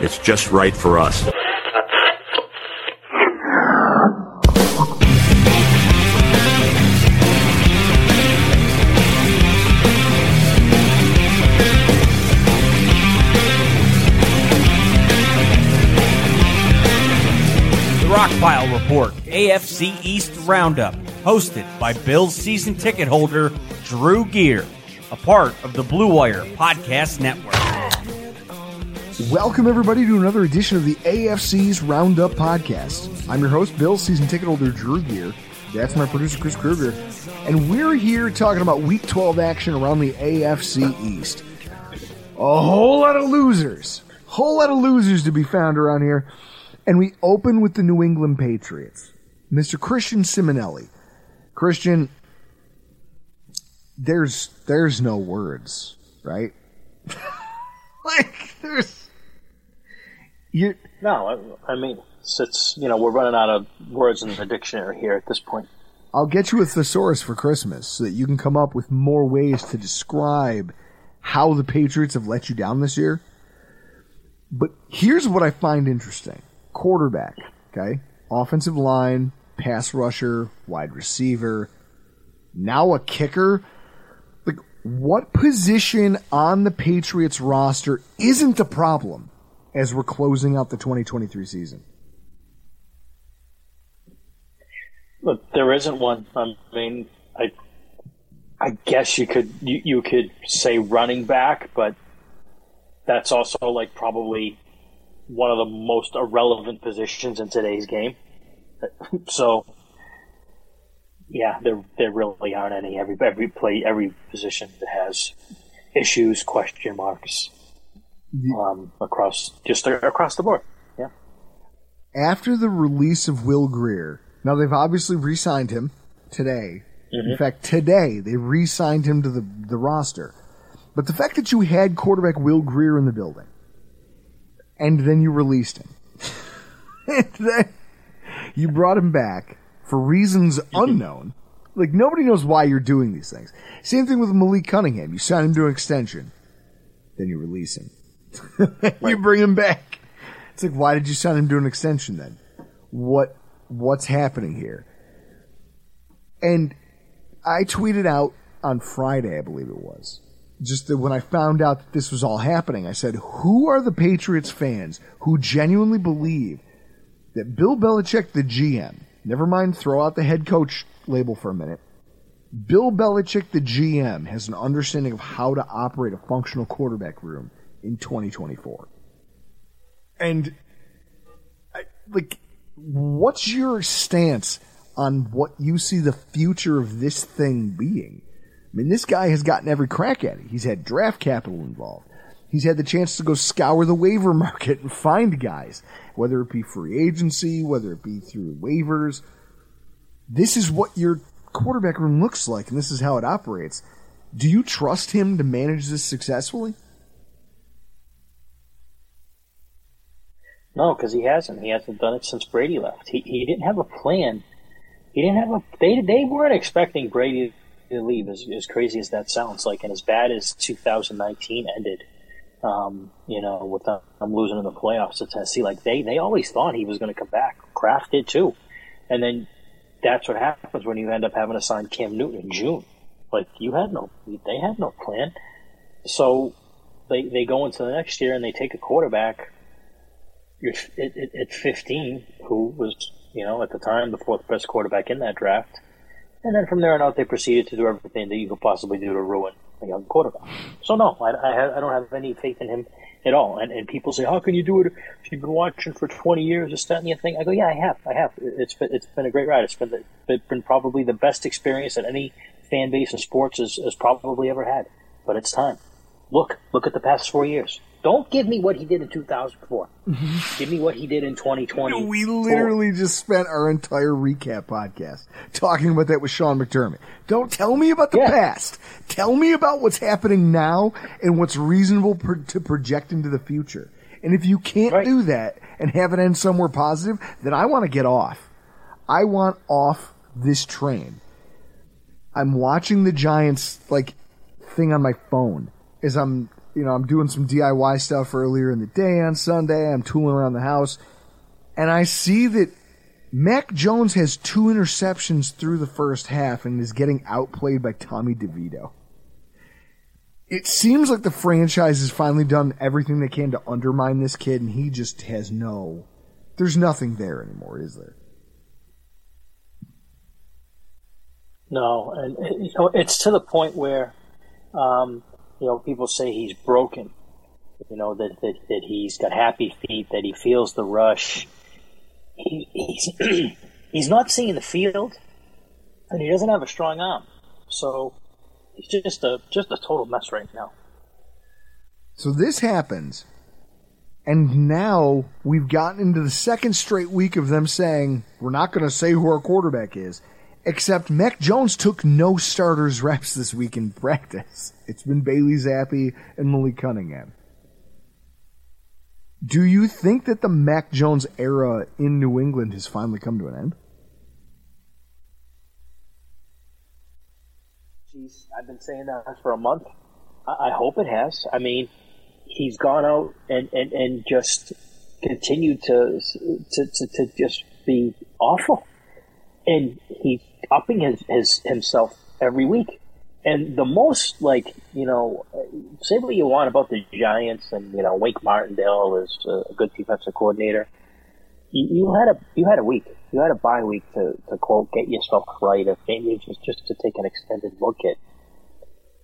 it's just right for us. The Rockpile Report, AFC East Roundup, hosted by Bill's season ticket holder, Drew Gear, a part of the Blue Wire Podcast Network. Welcome, everybody, to another edition of the AFC's Roundup Podcast. I'm your host, Bill, season ticket holder Drew Gear. That's my producer, Chris Kruger. And we're here talking about Week 12 action around the AFC East. A whole lot of losers. Whole lot of losers to be found around here. And we open with the New England Patriots. Mr. Christian Simonelli. Christian, there's there's no words, right? like there's you No, I, I mean, it's, it's, you know, we're running out of words in the dictionary here at this point. I'll get you a thesaurus for Christmas so that you can come up with more ways to describe how the Patriots have let you down this year. But here's what I find interesting. Quarterback, okay? Offensive line, pass rusher, wide receiver, now a kicker. Like, what position on the Patriots roster isn't a problem as we're closing out the 2023 season? Look, there isn't one. I mean, I, I guess you could you, you could say running back, but that's also like probably one of the most irrelevant positions in today's game. So, yeah, there there really aren't any. Every every play, every position that has issues, question marks, um, across just across the board. Yeah. after the release of Will Grier, now they've obviously re-signed him today. In fact, today they re-signed him to the, the roster. But the fact that you had quarterback Will Grier in the building, and then you released him, and then you brought him back for reasons unknown. Like nobody knows why you're doing these things. Same thing with Malik Cunningham. You sign him to an extension, then you release him. you bring him back. It's like, why did you sign him to an extension then? What what's happening here? And I tweeted out on Friday, I believe it was, just that when I found out that this was all happening, I said, who are the Patriots fans who genuinely believe that Bill Belichick, the GM, never mind throw out the head coach label for a minute, Bill Belichick, the GM, has an understanding of how to operate a functional quarterback room in 2024. And, I, like, what's your stance on what you see the future of this thing being? I mean, this guy has gotten every crack at it. He's had draft capital involved. He's had the chance to go scour the waiver market and find guys, whether it be free agency, whether it be through waivers. This is what your quarterback room looks like, and this is how it operates. Do you trust him to manage this successfully? No, because he hasn't. He hasn't done it since Brady left. He he didn't have a plan. He didn't have a. They they weren't expecting Brady to leave, as, as crazy as that sounds, like, and as bad as 2019 ended, um, you know, with them losing in the playoffs to Tennessee, like they they always thought he was going to come back. Kraft did too, and then that's what happens when you end up having to sign Cam Newton in June. Like you had no, they had no plan, so they they go into the next year and they take a quarterback. At, at, at 15, who was you know at the time the fourth best quarterback in that draft, and then from there on out they proceeded to do everything that you could possibly do to ruin a young quarterback. So no, I, I, I don't have any faith in him at all. And, and people say, how can you do it if you've been watching for 20 years, this, that, and the thing? I go, yeah, I have. I have. It's been, it's been a great ride. It's been, the, it's been probably the best experience that any fan base in sports has, has probably ever had. But it's time. Look, look at the past four years. Don't give me what he did in 2004. give me what he did in 2020. We literally just spent our entire recap podcast talking about that with Sean McDermott. Don't tell me about the Yeah. past. Tell me about what's happening now and what's reasonable to project into the future. And if you can't Right. do that and have it end somewhere positive, then I want to get off. I want off this train. I'm watching the Giants like thing on my phone as I'm you know I'm doing some DIY stuff earlier in the day on Sunday. I'm tooling around the house, and I see that Mac Jones has two interceptions through the first half and is getting outplayed by Tommy DeVito. It seems like the franchise has finally done everything they can to undermine this kid, and he just has no. There's nothing there anymore, is there? No, and you know it's to the point where, um, you know, people say he's broken. You know that, that that he's got happy feet, that he feels the rush. He, he's he's not seeing the field, and he doesn't have a strong arm. So he's just a just a total mess right now. So this happens, and now we've gotten into the second straight week of them saying we're not going to say who our quarterback is. Except Mac Jones took no starters reps this week in practice. It's been Bailey Zappe and Malik Cunningham. Do you think that the Mac Jones era in New England has finally come to an end? Jeez, I've been saying that for a month. I, hope it has. I mean, he's gone out and, and, and just continued to, to, to, to just be awful. And he's upping his, his himself every week. And the most, like, you know, say what you want about the Giants and, you know, Wink Martindale is a good defensive coordinator. You, you had a you had a week. You had a bye week to, to quote get yourself right, or maybe just just to take an extended look at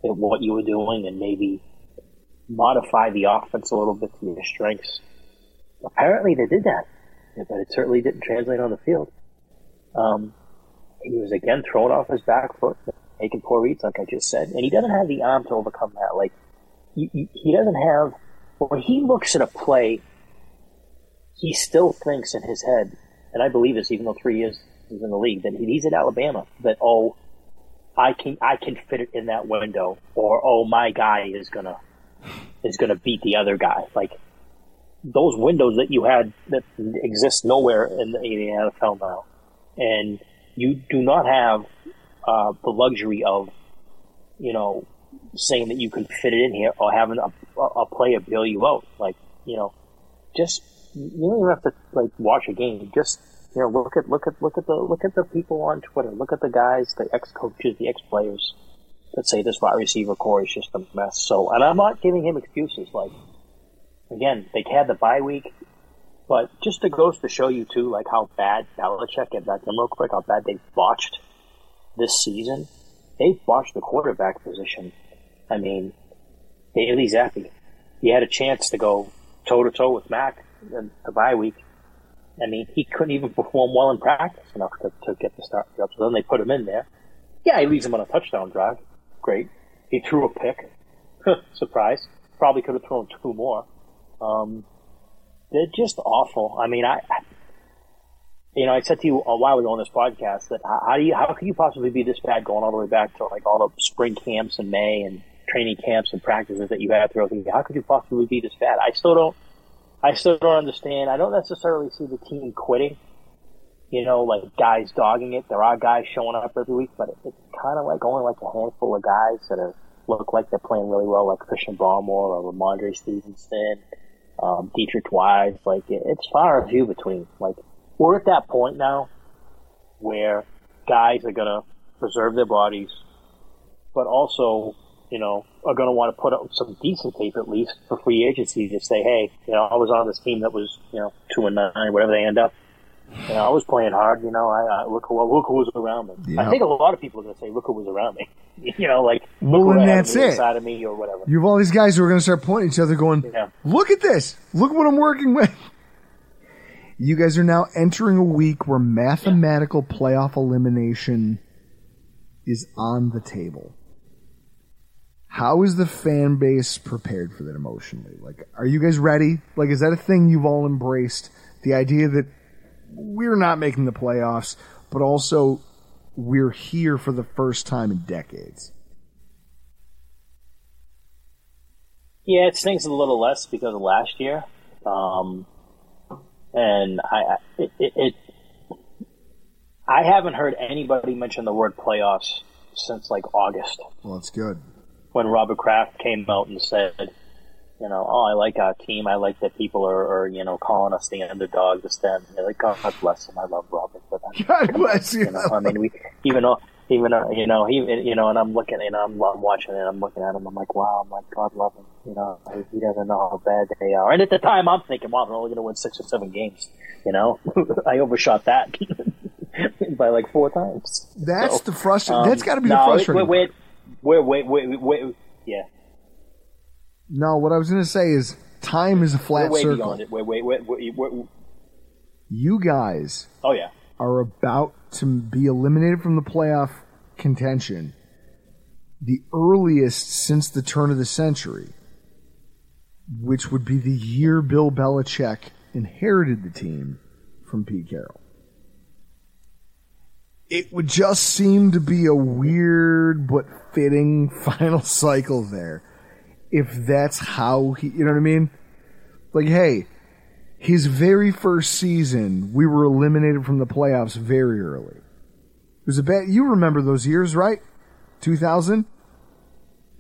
at what you were doing and maybe modify the offense a little bit to your strengths. Apparently, they did that, but it certainly didn't translate on the field. Um, he was again thrown off his back foot, making poor reads, like I just said, and he doesn't have the arm to overcome that. Like he, he- doesn't have when he looks at a play, he still thinks in his head, and I believe this, even though three years he's in the league, that he's at Alabama. That oh, I can I can fit it in that window, or oh, my guy is gonna is gonna beat the other guy. Like those windows that you had that exist nowhere in the, in the NFL now, and you do not have uh, the luxury of you know saying that you can fit it in here or having a, a, player bail you out. Like you know, just you don't even have to like watch a game. Just you know, look at look at look at the look at the people on Twitter. Look at the guys, the ex coaches, the ex players that say this wide receiver corps is just a mess. So, and I'm not giving him excuses. Like again, they had the bye week, but just to goes to show you too, like how bad Belichick and back them real quick, how bad they botched this season. They botched the quarterback position. I mean, Bailey Zappe, he had a chance to go toe to toe with Mac in the bye week. I mean, he couldn't even perform well in practice enough to, to get the start job. So then they put him in there. Yeah, he leads him on a touchdown drive. Great. He threw a pick. Surprise. Probably could have thrown two more. Um, they're just awful. I mean, I, you know, I said to you a while ago on this podcast that how, do you, how could you possibly be this bad going all the way back to like all the spring camps in May and training camps and practices that you had throughout the year? How could you possibly be this bad? I still don't, I still don't understand. I don't necessarily see the team quitting. you know, like guys dogging it. There are guys showing up every week, but it's kind of like only like a handful of guys that are look like they're playing really well, like Christian Barmore or Rhamondre Stevenson, um, Deatrich Wise. Like it's far and few between. Like we're at that point now where guys are gonna preserve their bodies, but also, you know, are gonna want to put up some decent tape at least for free agency to say, hey, you know, I was on this team that was, you know, two and nine, whatever they end up. You know, I was playing hard. You know, I, I look who look who was around me. Yeah. I think a lot of people are going to say, "Look who was around me." You know, like Well, look who I had that's it. inside of me or whatever. You have all these guys who are going to start pointing at each other, going, Yeah. "Look at this! Look what I'm working with." You guys are now entering a week where mathematical playoff elimination is on the table. How is the fan base prepared for that emotionally? Like, are you guys ready? Like, is that a thing you've all embraced? The idea that we're not making the playoffs, but also we're here for the first time in decades. Yeah, it stings a little less because of last year, um, and I it, it, it I haven't heard anybody mention the word playoffs since like August Well, that's good. when Robert Kraft came out and said, you know, oh, I like our team. I like that people are, are you know, calling us the underdog, this, that. And like, God bless him. I love Robert for that. God bless you. You know, I mean, we even though even though, you know he you know, and I'm looking and I'm, I'm watching it. I'm looking at him. I'm like, wow. I'm like, God love him. You know, he doesn't know how bad they are. And at the time, I'm thinking, wow, they're only going to win six or seven games. You know, I overshot that by like four times. That's So, the frustrating. um, that's got to be the no, frustrating. Wait, wait, wait, wait, wait, wait, wait. Yeah, No, what I was going to say is time is a we're flat way circle. beyond it. Wait, wait, wait, wait, wait, wait. You guys Oh yeah. are about to be eliminated from the playoff contention, the earliest since the turn of the century, which would be the year Bill Belichick inherited the team from Pete Carroll. It would just seem to be a weird but fitting final cycle there. If that's how he, you know what I mean? Like, hey, his very first season, we were eliminated from the playoffs very early. It was a bad. You remember those years, right? 2000.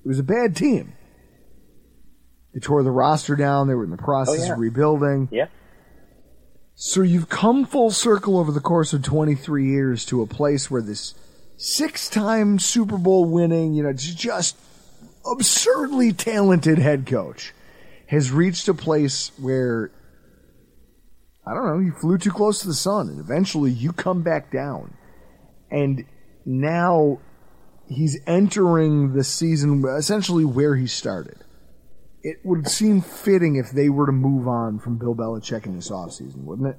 It was a bad team. They tore the roster down. They were in the process Oh, yeah. of rebuilding. Yeah. So you've come full circle over the course of 23 years to a place where this six-time Super Bowl winning, you know, just absurdly talented head coach has reached a place where I don't know, you flew too close to the sun and eventually you come back down. And now he's entering the season essentially where he started. It would seem fitting if they were to move on from Bill Belichick in this offseason, wouldn't it?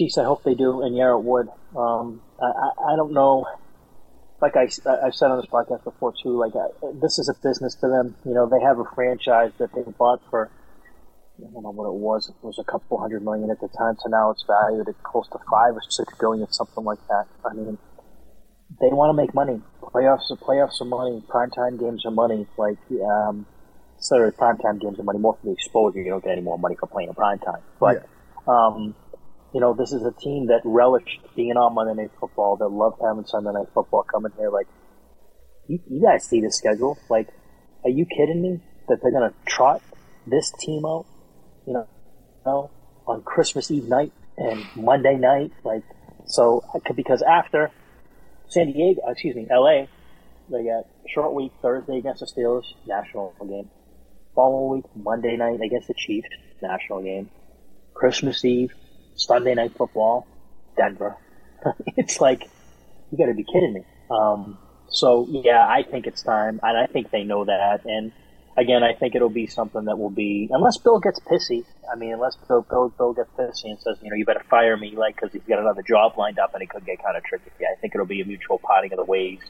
Jeez, I hope they do, and yeah, it would. Um, I, I, don't know. Like I, I've said on this podcast before too. Like I, this is a business to them. You know, they have a franchise that they bought for. I don't know what it was. It was a couple hundred million at the time. So now it's valued at close to five or six billion, something like that. I mean, they want to make money. Playoffs, playoffs are money. Primetime games are money. Like, um, sorry, primetime games are money more for the exposure. You don't get any more money for playing in primetime. But, um, you know, this is a team that relished being on Monday Night Football, that loved having Sunday Night Football coming here. Like, you, you guys see the schedule. Like, are you kidding me that they're going to trot this team out, you know, you know, on Christmas Eve night and Monday night? Like, so, because after San Diego, excuse me, LA, they got short week Thursday against the Steelers, national game. Following week, Monday night against the Chiefs, national game. Christmas Eve, Sunday night football, Denver. it's like you got to be kidding me. Um, so yeah, I think it's time, and I think they know that. And again, I think it'll be something that will be unless Bill gets pissy. I mean, unless Bill Bill, Bill gets pissy and says, you know, you better fire me, like because he's got another job lined up, and it could get kind of tricky. I think it'll be a mutual parting of the ways.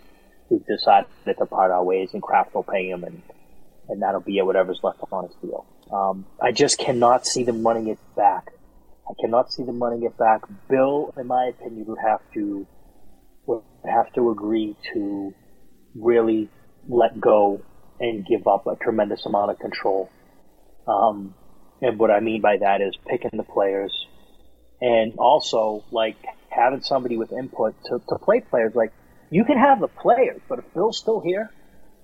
We've decided to part our ways, and Kraft will pay him, and and that'll be it. whatever's left on his deal. Um, I just cannot see them running it back. I cannot see them running it back. Bill, in my opinion, would have to would have to agree to really let go and give up a tremendous amount of control. Um, and what I mean by that is picking the players and also like having somebody with input to, to play players. Like you can have the players, but if Bill's still here,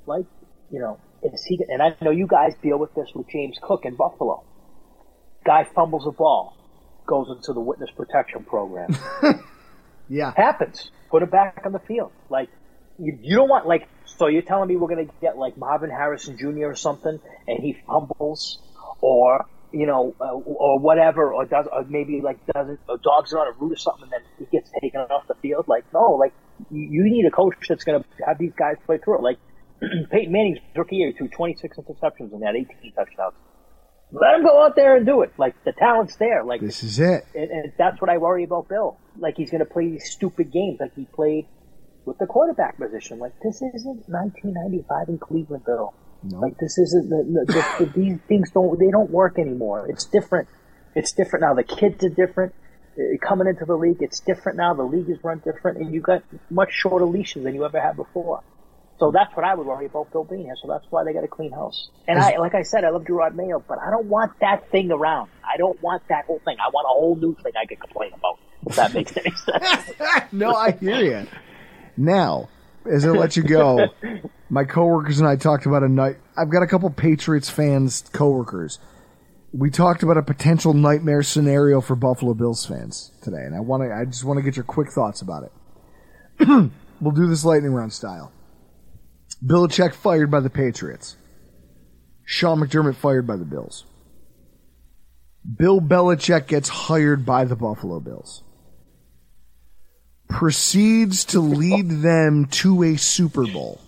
like, you know, is he, and I know you guys deal with this with James Cook in Buffalo. Guy fumbles a ball, goes into the witness protection program. Yeah. Happens. Put it back on the field. Like, you, you don't want, like, so you're telling me we're going to get, like, Marvin Harrison Jr. or something, and he fumbles, or, you know, uh, or whatever, or does, or maybe, like, doesn't, or dogs on a route or something, and then he gets taken off the field. Like, no, like, you, you need a coach that's going to have these guys play through it. Like, Peyton Manning's rookie year threw 26 interceptions and had 18 touchdowns. Let him go out there and do it. Like the talent's there. Like This is it. and, and that's what I worry about Bill. Like he's going to play these stupid games, like he played with the quarterback position. Like this isn't 1995 in Cleveland, Bill. Like this isn't the, the, the, the, these things don't they don't work anymore. It's different. It's different now. The kids are different. Uh, Coming into the league, it's different now. The league is run different, and you got much shorter leashes than you ever had before. So that's what I would worry about Bill being here. So that's why they got a clean house. And I, like I said, I love Jerod Mayo, but I don't want that thing around. I don't want that whole thing. I want a whole new thing I can complain about. If that makes any sense. no, I hear you. Now, as I let you go, my coworkers and I talked about a night. I've got a couple Patriots fans coworkers. We talked about a potential nightmare scenario for Buffalo Bills fans today, and I want to. I just want to get your quick thoughts about it. we'll do this lightning round style. Belichick fired by the Patriots. Sean McDermott fired by the Bills. Bill Belichick gets hired by the Buffalo Bills proceeds to lead them to a Super Bowl.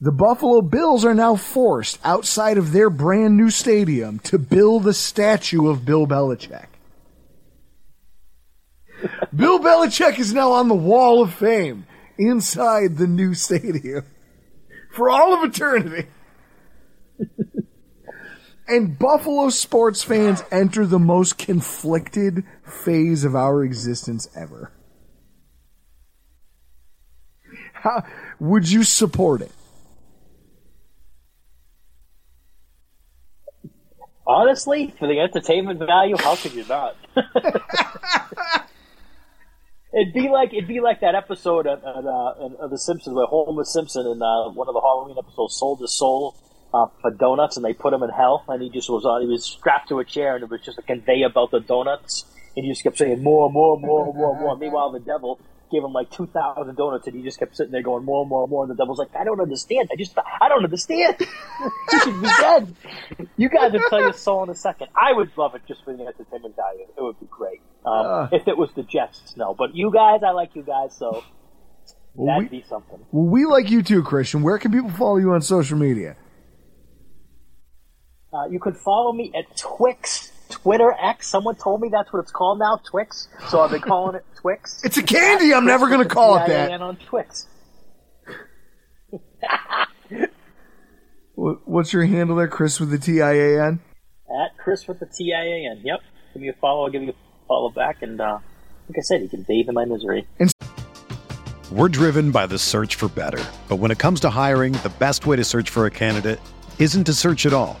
The Buffalo Bills are now forced outside of their brand new stadium to build a statue of Bill Belichick. Bill Belichick is now on the wall of fame inside the new stadium for all of eternity. and Buffalo sports fans enter the most conflicted phase of our existence ever. How would you support it? Honestly, for the entertainment value, how could you not? it'd be like it'd be like that episode of, uh, of The Simpsons where Homer Simpson in uh, one of the Halloween episodes sold his soul uh, for donuts, and they put him in hell, and he just was on. He was strapped to a chair, and it was just a conveyor belt of donuts, and he just kept saying more, more, more, more, more. Meanwhile, the devil gave him like two thousand donuts, and he just kept sitting there going more, and more, and more. And the devil's like, I don't understand. I just, I don't understand. you should be dead. You guys will tell your soul in a second. I would love it just for the entertainment value. It would be great. Um, Uh. if it was the Jets, no. But you guys, I like you guys, so Well, that'd we- be something. Well, we like you too, Christian. Where can people follow you on social media? Uh, you could follow me at Twix, Twitter X. Someone told me that's what it's called now, Twix. So I've been calling it Twix. It's a candy. I'm never going to call it that. T-I-A-N on Twix. What's your handle there, Chris, with the T I A N? At Chris with the T I A N. Yep. Give me a follow. I'll give you a follow back. And uh, like I said, you can bathe in my misery. We're driven by the search for better. But when it comes to hiring, the best way to search for a candidate isn't to search at all.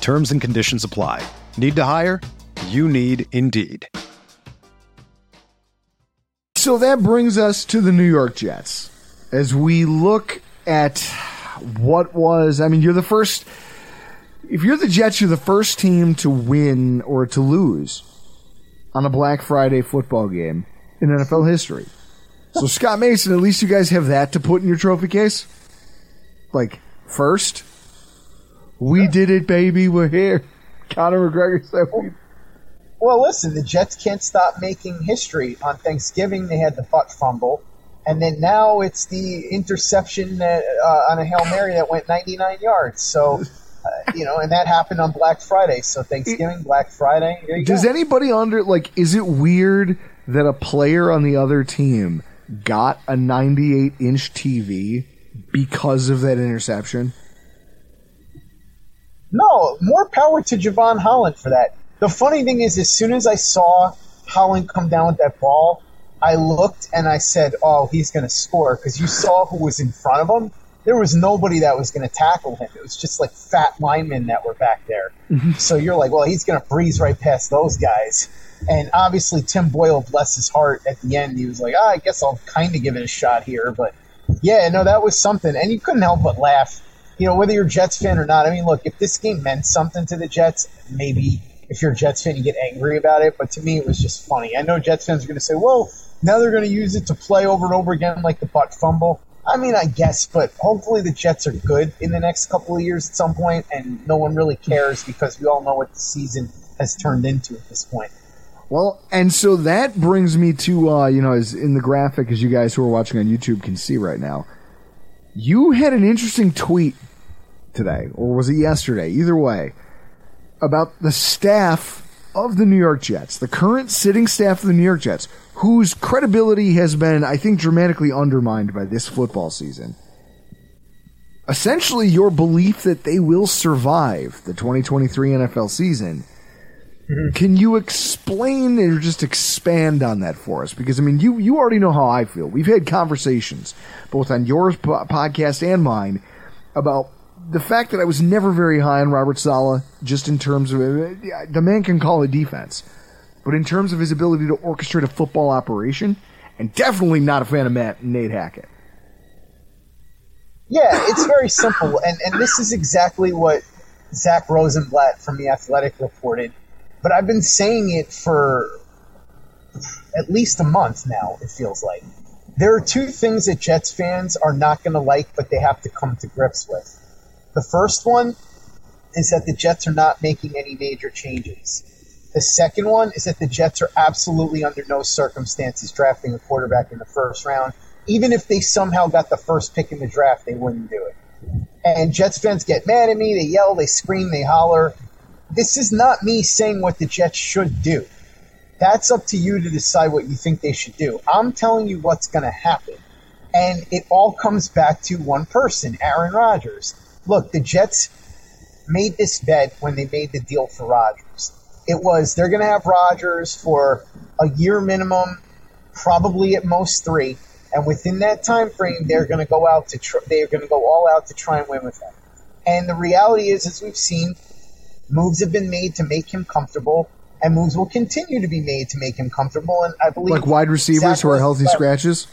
Terms and conditions apply. Need to hire? You need Indeed. So that brings us to the New York Jets. As we look at what was, I mean, you're the first, if you're the Jets, you're the first team to win or to lose on a Black Friday football game in NFL history. So Scott Mason, at least you guys have that to put in your trophy case. Like first, we did it, baby. We're here. Conor McGregor said we. Well, listen, the Jets can't stop making history. On Thanksgiving, they had the butt fumble, and then now it's the interception that, uh, on a hail mary that went 99 yards. So, uh, you know, and that happened on Black Friday. So Thanksgiving, Black Friday. Does go. anybody under like? Is it weird that a player on the other team got a 98 inch TV because of that interception? No, more power to Jevon Holland for that. The funny thing is, as soon as I saw Holland come down with that ball, I looked and I said, "Oh, he's going to score," because you saw who was in front of him. There was nobody that was going to tackle him. It was just like fat linemen that were back there. Mm-hmm. So you're like, "Well, he's going to breeze right past those guys." And obviously, Tim Boyle, bless his heart, at the end, he was like, oh, I guess I'll kind of give it a shot here. But yeah, no, that was something. And you couldn't help but laugh. You know, whether you're a Jets fan or not, I mean, look, if this game meant something to the Jets, maybe if you're a Jets fan, you get angry about it. But to me, it was just funny. I know Jets fans are going to say, well, now they're going to use it to play over and over again like the butt fumble. I mean, I guess, but hopefully the Jets are good in the next couple of years at some point, and no one really cares because we all know what the season has turned into at this point. Well, and so that brings me to uh, you know, as in the graphic, as you guys who are watching on YouTube can see right now, you had an interesting tweet today, or was it yesterday? Either way, about the staff of the New York Jets, the current sitting staff of the New York Jets, whose credibility has been, I think, dramatically undermined by this football season. Essentially, your belief that they will survive the 2023 NFL season. Mm-hmm. Can you explain or just expand on that for us? Because I mean, you you already know how I feel. We've had conversations both on your po- podcast and mine about the fact that I was never very high on Robert Saleh, just in terms of the man can call a defense, but in terms of his ability to orchestrate a football operation, and definitely not a fan of Matt Nate Hackett. Yeah, it's very simple, and and this is exactly what Zach Rosenblatt from the Athletic reported. But I've been saying it for at least a month now. It feels like there are two things that Jets fans are not going to like, but they have to come to grips with. The first one is that the Jets are not making any major changes. The second one is that the Jets are absolutely under no circumstances drafting a quarterback in the first round. Even if they somehow got the first pick in the draft, they wouldn't do it. And Jets fans get mad at me, they yell, they scream, they holler. This is not me saying what the Jets should do. That's up to you to decide what you think they should do. I'm telling you what's going to happen. And it all comes back to one person, Aaron Rodgers. Look, the Jets made this bet when they made the deal for Rodgers. It was they're going to have Rodgers for a year minimum, probably at most three, and within that time frame, they're going to go out to tr- they're going to go all out to try and win with him. And the reality is, as we've seen, moves have been made to make him comfortable, and moves will continue to be made to make him comfortable. And I believe Like wide receivers Zach who are healthy scratches.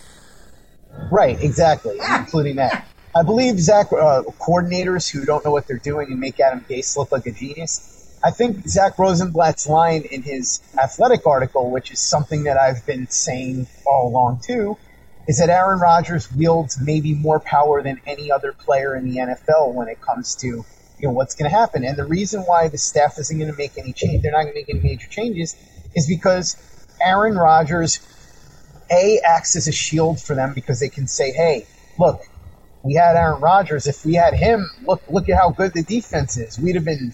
Right, exactly, including that. I believe Zach uh, coordinators who don't know what they're doing and make Adam Gase look like a genius. I think Zach Rosenblatt's line in his athletic article, which is something that I've been saying all along too, is that Aaron Rodgers wields maybe more power than any other player in the NFL when it comes to you know what's going to happen. And the reason why the staff isn't going to make any change, they're not going to make any major changes, is because Aaron Rodgers a acts as a shield for them because they can say, "Hey, look, we had Aaron Rodgers. If we had him, look, look at how good the defense is. We'd have been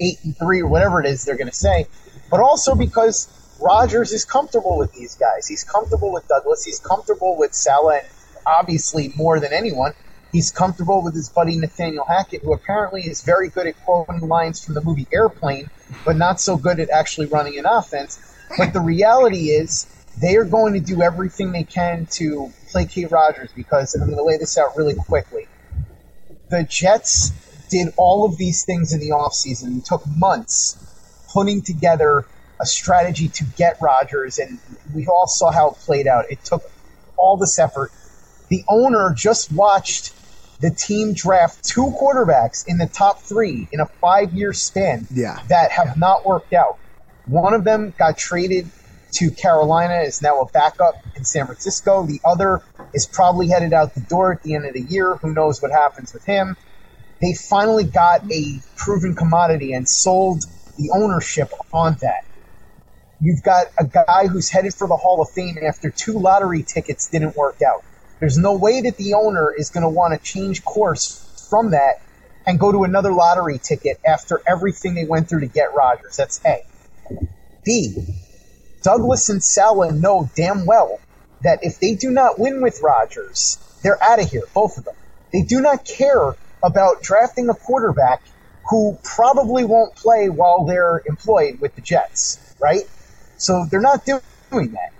eight and three or whatever it is they're going to say." But also because Rodgers is comfortable with these guys. He's comfortable with Douglas. He's comfortable with Saleh, and obviously more than anyone, he's comfortable with his buddy Nathaniel Hackett, who apparently is very good at quoting lines from the movie Airplane, but not so good at actually running an offense. But the reality is, they are going to do everything they can to placate Rodgers because, and I'm going to lay this out really quickly. The Jets did all of these things in the offseason. It took months putting together a strategy to get Rodgers, and we all saw how it played out. It took all this effort. The owner just watched the team draft two quarterbacks in the top three in a five year span Yeah. that have not worked out. One of them got traded to Carolina, is now a backup in San Francisco. The other is probably headed out the door at the end of the year. Who knows what happens with him? They finally got a proven commodity and sold the ownership on that. You've got a guy who's headed for the Hall of Fame after two lottery tickets didn't work out. There's no way that the owner is going to want to change course from that and go to another lottery ticket after everything they went through to get Rodgers. That's A. B. Douglas and Saleh know damn well that if they do not win with Rodgers, they're out of here, both of them. They do not care about drafting a quarterback who probably won't play while they're employed with the Jets, right? So they're not doing that.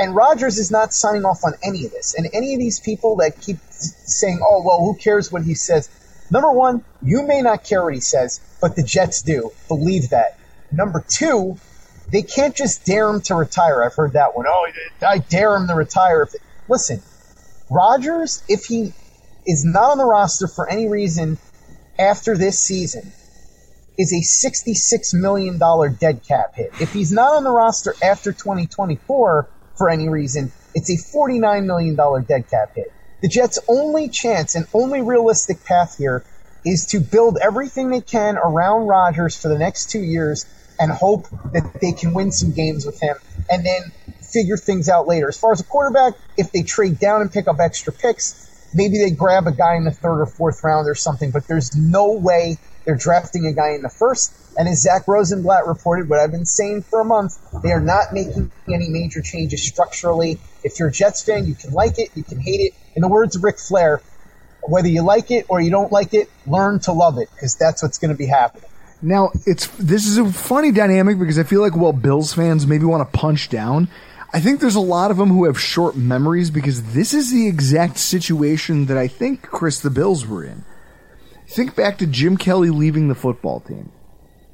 And Rodgers is not signing off on any of this. And any of these people that keep saying, oh, well, who cares what he says? Number one, you may not care what he says, but the Jets do. Believe that. Number two, they can't just dare him to retire. I've heard that one. Oh, I dare him to retire. Listen, Rodgers, if he is not on the roster for any reason after this season, is a $66 million dead cap hit. If he's not on the roster after 2024 for any reason, it's a $49 million dead cap hit. The Jets' only chance and only realistic path here is to build everything they can around Rodgers for the next two years and hope that they can win some games with him and then figure things out later. As far as a quarterback, if they trade down and pick up extra picks, maybe they grab a guy in the third or fourth round or something, but there's no way they're drafting a guy in the first. And as Zach Rosenblatt reported, what I've been saying for a month, they are not making any major changes structurally. If you're a Jets fan, you can like it, you can hate it. In the words of Ric Flair, whether you like it or you don't like it, learn to love it because that's what's going to be happening. Now it's this is a funny dynamic because I feel like while Bills fans maybe want to punch down, I think there's a lot of them who have short memories because this is the exact situation that I think Chris the Bills were in. Think back to Jim Kelly leaving the football team.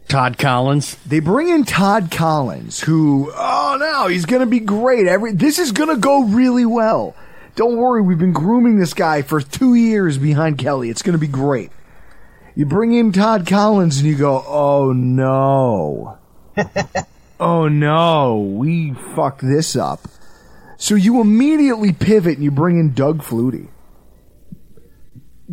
Todd Collins. They bring in Todd Collins, who oh no, he's gonna be great. Every this is gonna go really well. Don't worry, we've been grooming this guy for two years behind Kelly. It's gonna be great. You bring in Todd Collins and you go, oh no. oh no, we fucked this up. So you immediately pivot and you bring in Doug Flutie.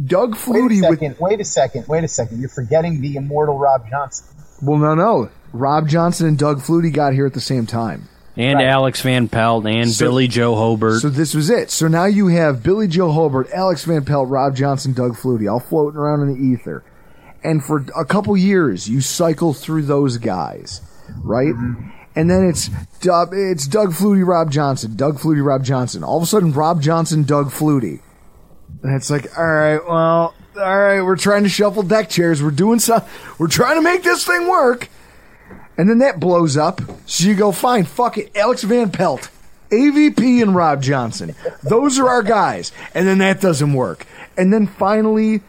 Doug Flutie. Wait a Flutie with second, wait a second, wait a second. You're forgetting the immortal Rob Johnson. well, no, no. Rob Johnson and Doug Flutie got here at the same time. And Alex Van Pelt and So- Billy Joe Hobert. So this was it. So now you have Billy Joe Hobert, Alex Van Pelt, Rob Johnson, Doug Flutie, all floating around in the ether. And for a couple years, you cycle through those guys, right? Mm-hmm. And then it's Doug, it's Doug Flutie, Rob Johnson, Doug Flutie, Rob Johnson. All of a sudden, Rob Johnson, Doug Flutie. And it's like, all right, well, all right, we're trying to shuffle deck chairs. We're doing some, we're trying to make this thing work. And then that blows up. So you go, fine, fuck it. Alex Van Pelt, AVP and Rob Johnson. Those are our guys. And then that doesn't work. And then finally,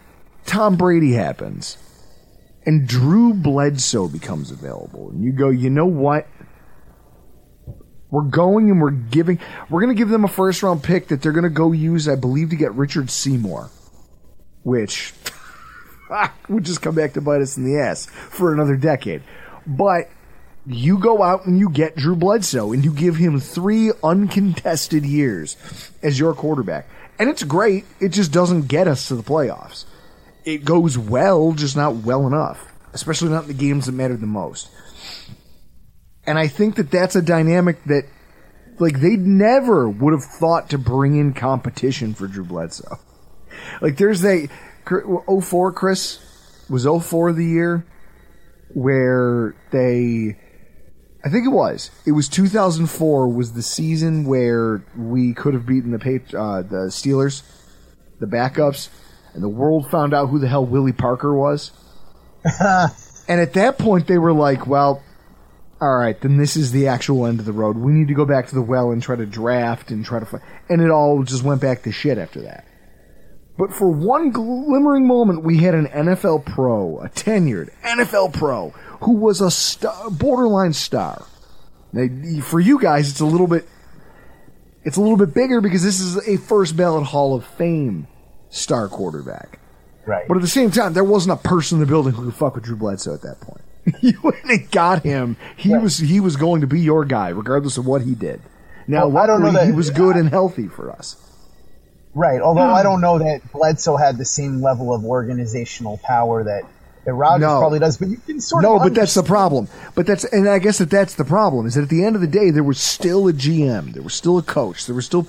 Tom Brady happens. And Drew Bledsoe becomes available. And you go, you know what? We're going and we're giving, we're going to give them a first round pick that they're going to go use, I believe, to get Richard Seymour. Which would just come back to bite us in the ass for another decade. But you go out and you get Drew Bledsoe and you give him three uncontested years as your quarterback. And it's great. It just doesn't get us to the playoffs. It goes well, just not well enough, especially not in the games that matter the most. And I think that that's a dynamic that, like, they never would have thought to bring in competition for Drew Bledsoe. Like, there's that 04, Chris, was 04 the year where they I think it was. It was 2004 was the season where we could have beaten the uh, the Steelers, the backups, and the world found out who the hell Willie Parker was. and at that point they were like, well, all right, then this is the actual end of the road. We need to go back to the well and try to draft and try to fi-. and it all just went back to shit after that. But for one glimmering moment, we had an NFL pro, a tenured NFL pro, who was a star, borderline star. Now, for you guys, it's a little bit, it's a little bit bigger because this is a first ballot Hall of Fame star quarterback. Right. But at the same time, there wasn't a person in the building who could fuck with Drew Bledsoe at that point. you went and got him. He was he was going to be your guy, regardless of what he did. Now, Well, I don't know luckily, he was good and healthy for us. Right. Although I don't know that Bledsoe had the same level of organizational power that, that Rodgers No. probably does. But you can sort no, of but that's the problem. But that's and I guess that that's the problem is that at the end of the day, there was still a GM, there was still a coach, there was still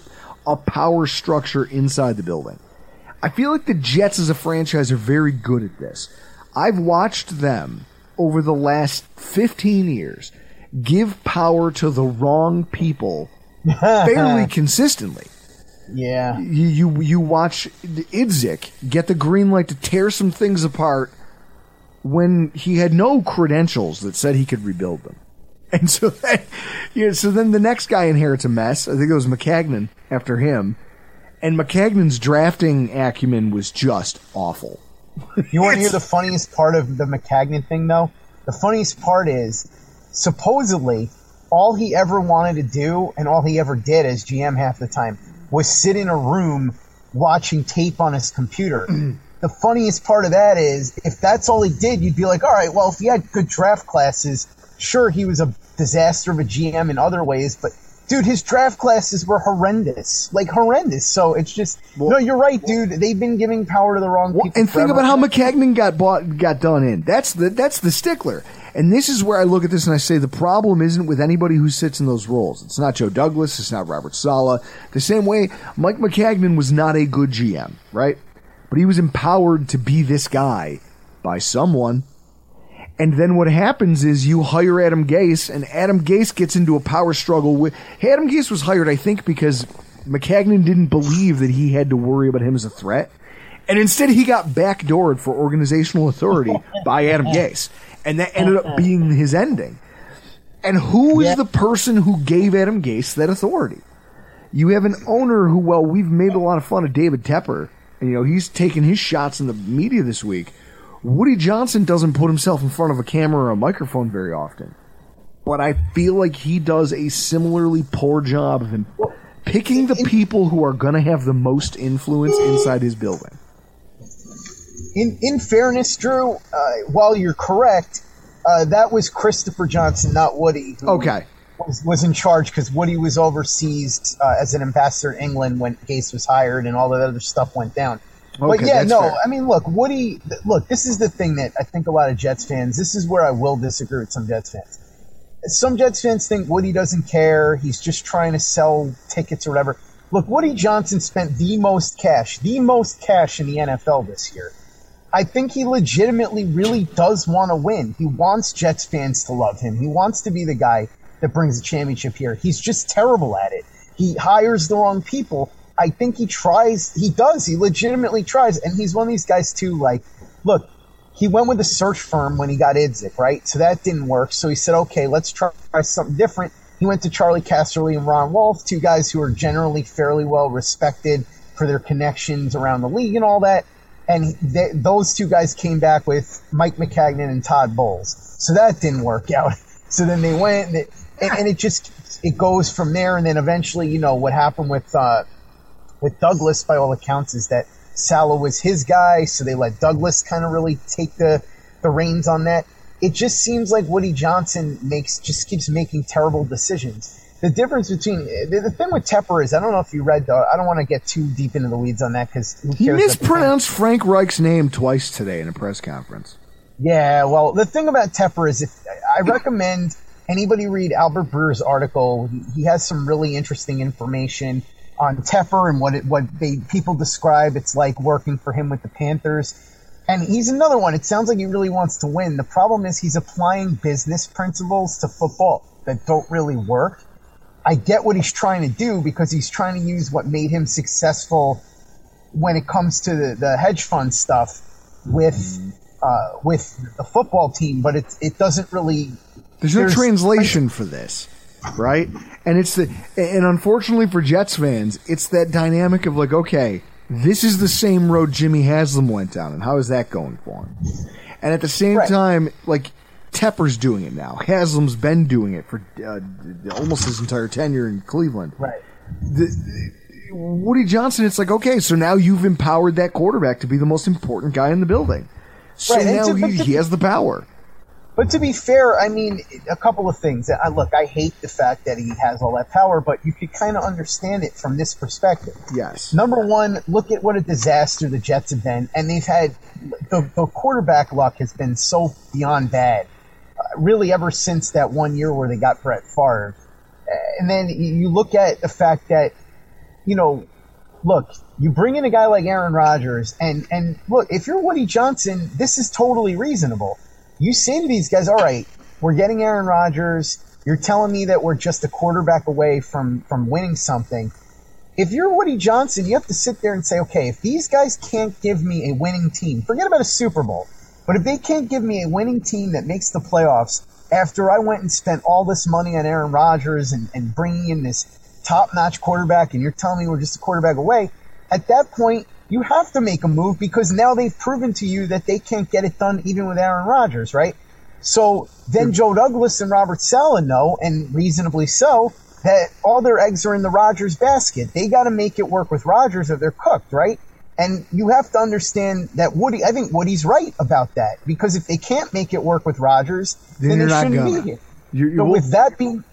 a power structure inside the building. I feel like the Jets as a franchise are very good at this. I've watched them over the last 15 years give power to the wrong people fairly consistently. Yeah. You, you you watch Idzik get the green light to tear some things apart when he had no credentials that said he could rebuild them. And so that, you know, so then the next guy inherits a mess. I think it was Maccagnan after him. And Maccagnan's drafting acumen was just awful. You want to hear the funniest part of the Maccagnan thing, though? The funniest part is, supposedly, all he ever wanted to do and all he ever did as GM half the time was sit in a room watching tape on his computer. the funniest part of that is, if that's all he did, you'd be like, all right, well, if he had good draft classes, sure, he was a disaster of a GM in other ways, but dude, his draft classes were horrendous, like horrendous. So it's just no, you're right, dude. They've been giving power to the wrong people. And think about how Maccagnan got bought, got done in. That's the that's the stickler. And this is where I look at this and I say the problem isn't with anybody who sits in those roles. It's not Joe Douglas. It's not Robert Saleh. The same way Mike Maccagnan was not a good GM, right? But he was empowered to be this guy by someone. And then what happens is you hire Adam Gase, and Adam Gase gets into a power struggle with. Adam Gase was hired, I think, because Maccagnan didn't believe that he had to worry about him as a threat. And instead, he got backdoored for organizational authority by Adam Gase. And that ended up being his ending. And who is the person who gave Adam Gase that authority? You have an owner who, well, we've made a lot of fun of David Tepper. And, you know, he's taken his shots in the media this week. Woody Johnson doesn't put himself in front of a camera or a microphone very often. But I feel like he does a similarly poor job of him picking the people who are going to have the most influence inside his building. in in fairness, Drew, uh, while you're correct, uh, that was Christopher Johnson, not Woody. who Okay. Was, was in charge because Woody was overseas uh, as an ambassador in England when Gase was hired and all that other stuff went down. But yeah, no, fair. I mean, look, Woody. Look, this is the thing that I think a lot of Jets fans. This is where I will disagree with some Jets fans. Some Jets fans think Woody doesn't care. He's just trying to sell tickets or whatever. Look, Woody Johnson spent the most cash, the most cash in the NFL this year. I think he legitimately really does want to win. He wants Jets fans to love him. He wants to be the guy that brings the championship here. He's just terrible at it. He hires the wrong people. I think he tries, he does, he legitimately tries. And he's one of these guys too, like, look, he went with a search firm when he got Idzik, right? So that didn't work. So he said, okay, let's try something different. He went to Charley Casserly and Ron Wolf, two guys who are generally fairly well respected for their connections around the league and all that. And they, those two guys came back with Mike Maccagnan and Todd Bowles. So that didn't work out. So then they went, and it, and, and it just it goes from there. And then eventually, you know, what happened with uh, with Douglas, by all accounts, is that Saleh was his guy, so they let Douglas kind of really take the the reins on that. It just seems like Woody Johnson makes just keeps making terrible decisions. The difference between the, the thing with Tepper is I don't know if you read though. I don't want to get too deep into the weeds on that because He cares? about the- mispronounced Frank Reich's name twice today in a press conference. Yeah, well, the thing about Tepper is if I recommend anybody read Albert Breer's article. He, he has some really interesting information on Tepper and what it, what they people describe it's like working for him with the Panthers. And he's another one. It sounds like he really wants to win. The problem is he's applying business principles to football that don't really work. I get what he's trying to do because he's trying to use what made him successful when it comes to the, the hedge fund stuff with uh, with the football team, but it it doesn't really. There's no translation for this, right? And it's the and unfortunately for Jets fans, it's that dynamic of like, okay, this is the same road Jimmy Haslam went down, and how is that going for him? And at the same Right. time, like Tepper's doing it now. Haslam's been doing it for uh, almost his entire tenure in Cleveland. Right. The, Woody Johnson, it's like, okay, so now you've empowered that quarterback to be the most important guy in the building. So Right, now he, he has the power. But to be fair, I mean, a couple of things. I, look, I hate the fact that he has all that power, but you could kind of understand it from this perspective. Yes. Number one, look at what a disaster the Jets have been, and they've had the, the quarterback luck has been so beyond bad. Uh, really, ever since that one year where they got Brett Favre, and then you look at the fact that you know, look, you bring in a guy like Aaron Rodgers, and and look, if you're Woody Johnson, this is totally reasonable. You say to these guys, all right, we're getting Aaron Rodgers. You're telling me that we're just a quarterback away from from winning something. If you're Woody Johnson, you have to sit there and say, okay, if these guys can't give me a winning team, forget about a Super Bowl, but if they can't give me a winning team that makes the playoffs after I went and spent all this money on Aaron Rodgers and, and bringing in this top notch quarterback, and you're telling me we're just a quarterback away, at that point, you have to make a move because now they've proven to you that they can't get it done even with Aaron Rodgers, right? So then Joe Douglas and Robert Saleh know, and reasonably so, that all their eggs are in the Rodgers basket. They got to make it work with Rodgers or they're cooked, right? And you have to understand that Woody, I think Woody's right about that because if they can't make it work with Rodgers, Then then, they shouldn't gonna. be here. You- you so with that being,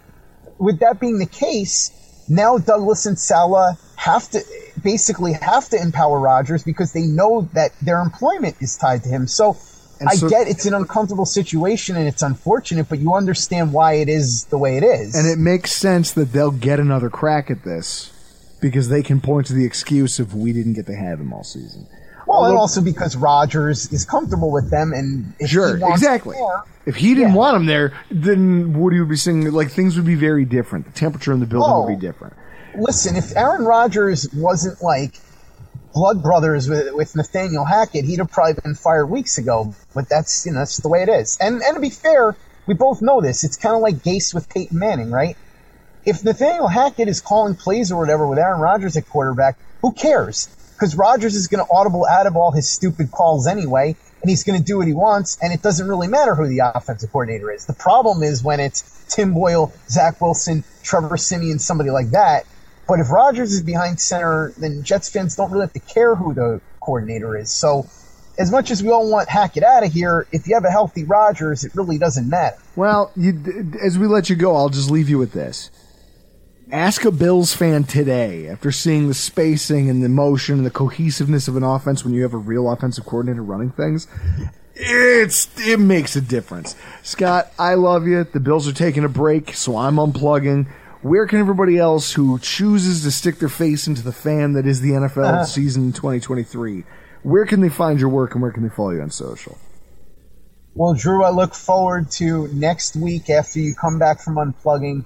with that being the case, now Douglas and Saleh have to basically have to empower Rodgers because they know that their employment is tied to him. So And I so- get it's an uncomfortable situation and it's unfortunate, but you understand why it is the way it is. And it makes sense that they'll get another crack at this because they can point to the excuse of we didn't get to have him all season. Well, and also because Rodgers is comfortable with them, and if Sure, exactly. If he didn't Yeah. want him there, then Woody would be saying like things would be very different. The temperature in the building Oh. would be oh, different. listen, if Aaron Rodgers wasn't like blood brothers with, with Nathaniel Hackett, he'd have probably been fired weeks ago. But that's you know that's the way it is. And and to be fair, we both know this. It's kind of like Gase with Peyton Manning, right? If Nathaniel Hackett is calling plays or whatever with Aaron Rodgers at quarterback, who cares? Because Rodgers is going to audible out of all his stupid calls anyway, and he's going to do what he wants, and it doesn't really matter who the offensive coordinator is. The problem is when it's Tim Boyle, Zach Wilson, Trevor Siemian, somebody like that. But if Rodgers is behind center, then Jets fans don't really have to care who the coordinator is. So, as much as we all want Hackett out of here, if you have a healthy Rodgers, it really doesn't matter. Well, you, as we let you go, I'll just leave you with this. Ask a Bills fan today, after seeing the spacing and the motion and the cohesiveness of an offense when you have a real offensive coordinator running things, it's it makes a difference. Scott, I love you. The Bills are taking a break, so I'm unplugging. Where can everybody else who chooses to stick their face into the fan that is the NFL Uh-huh. season 2023, where can they find your work and where can they follow you on social? Well, Drew, I look forward to next week after you come back from unplugging.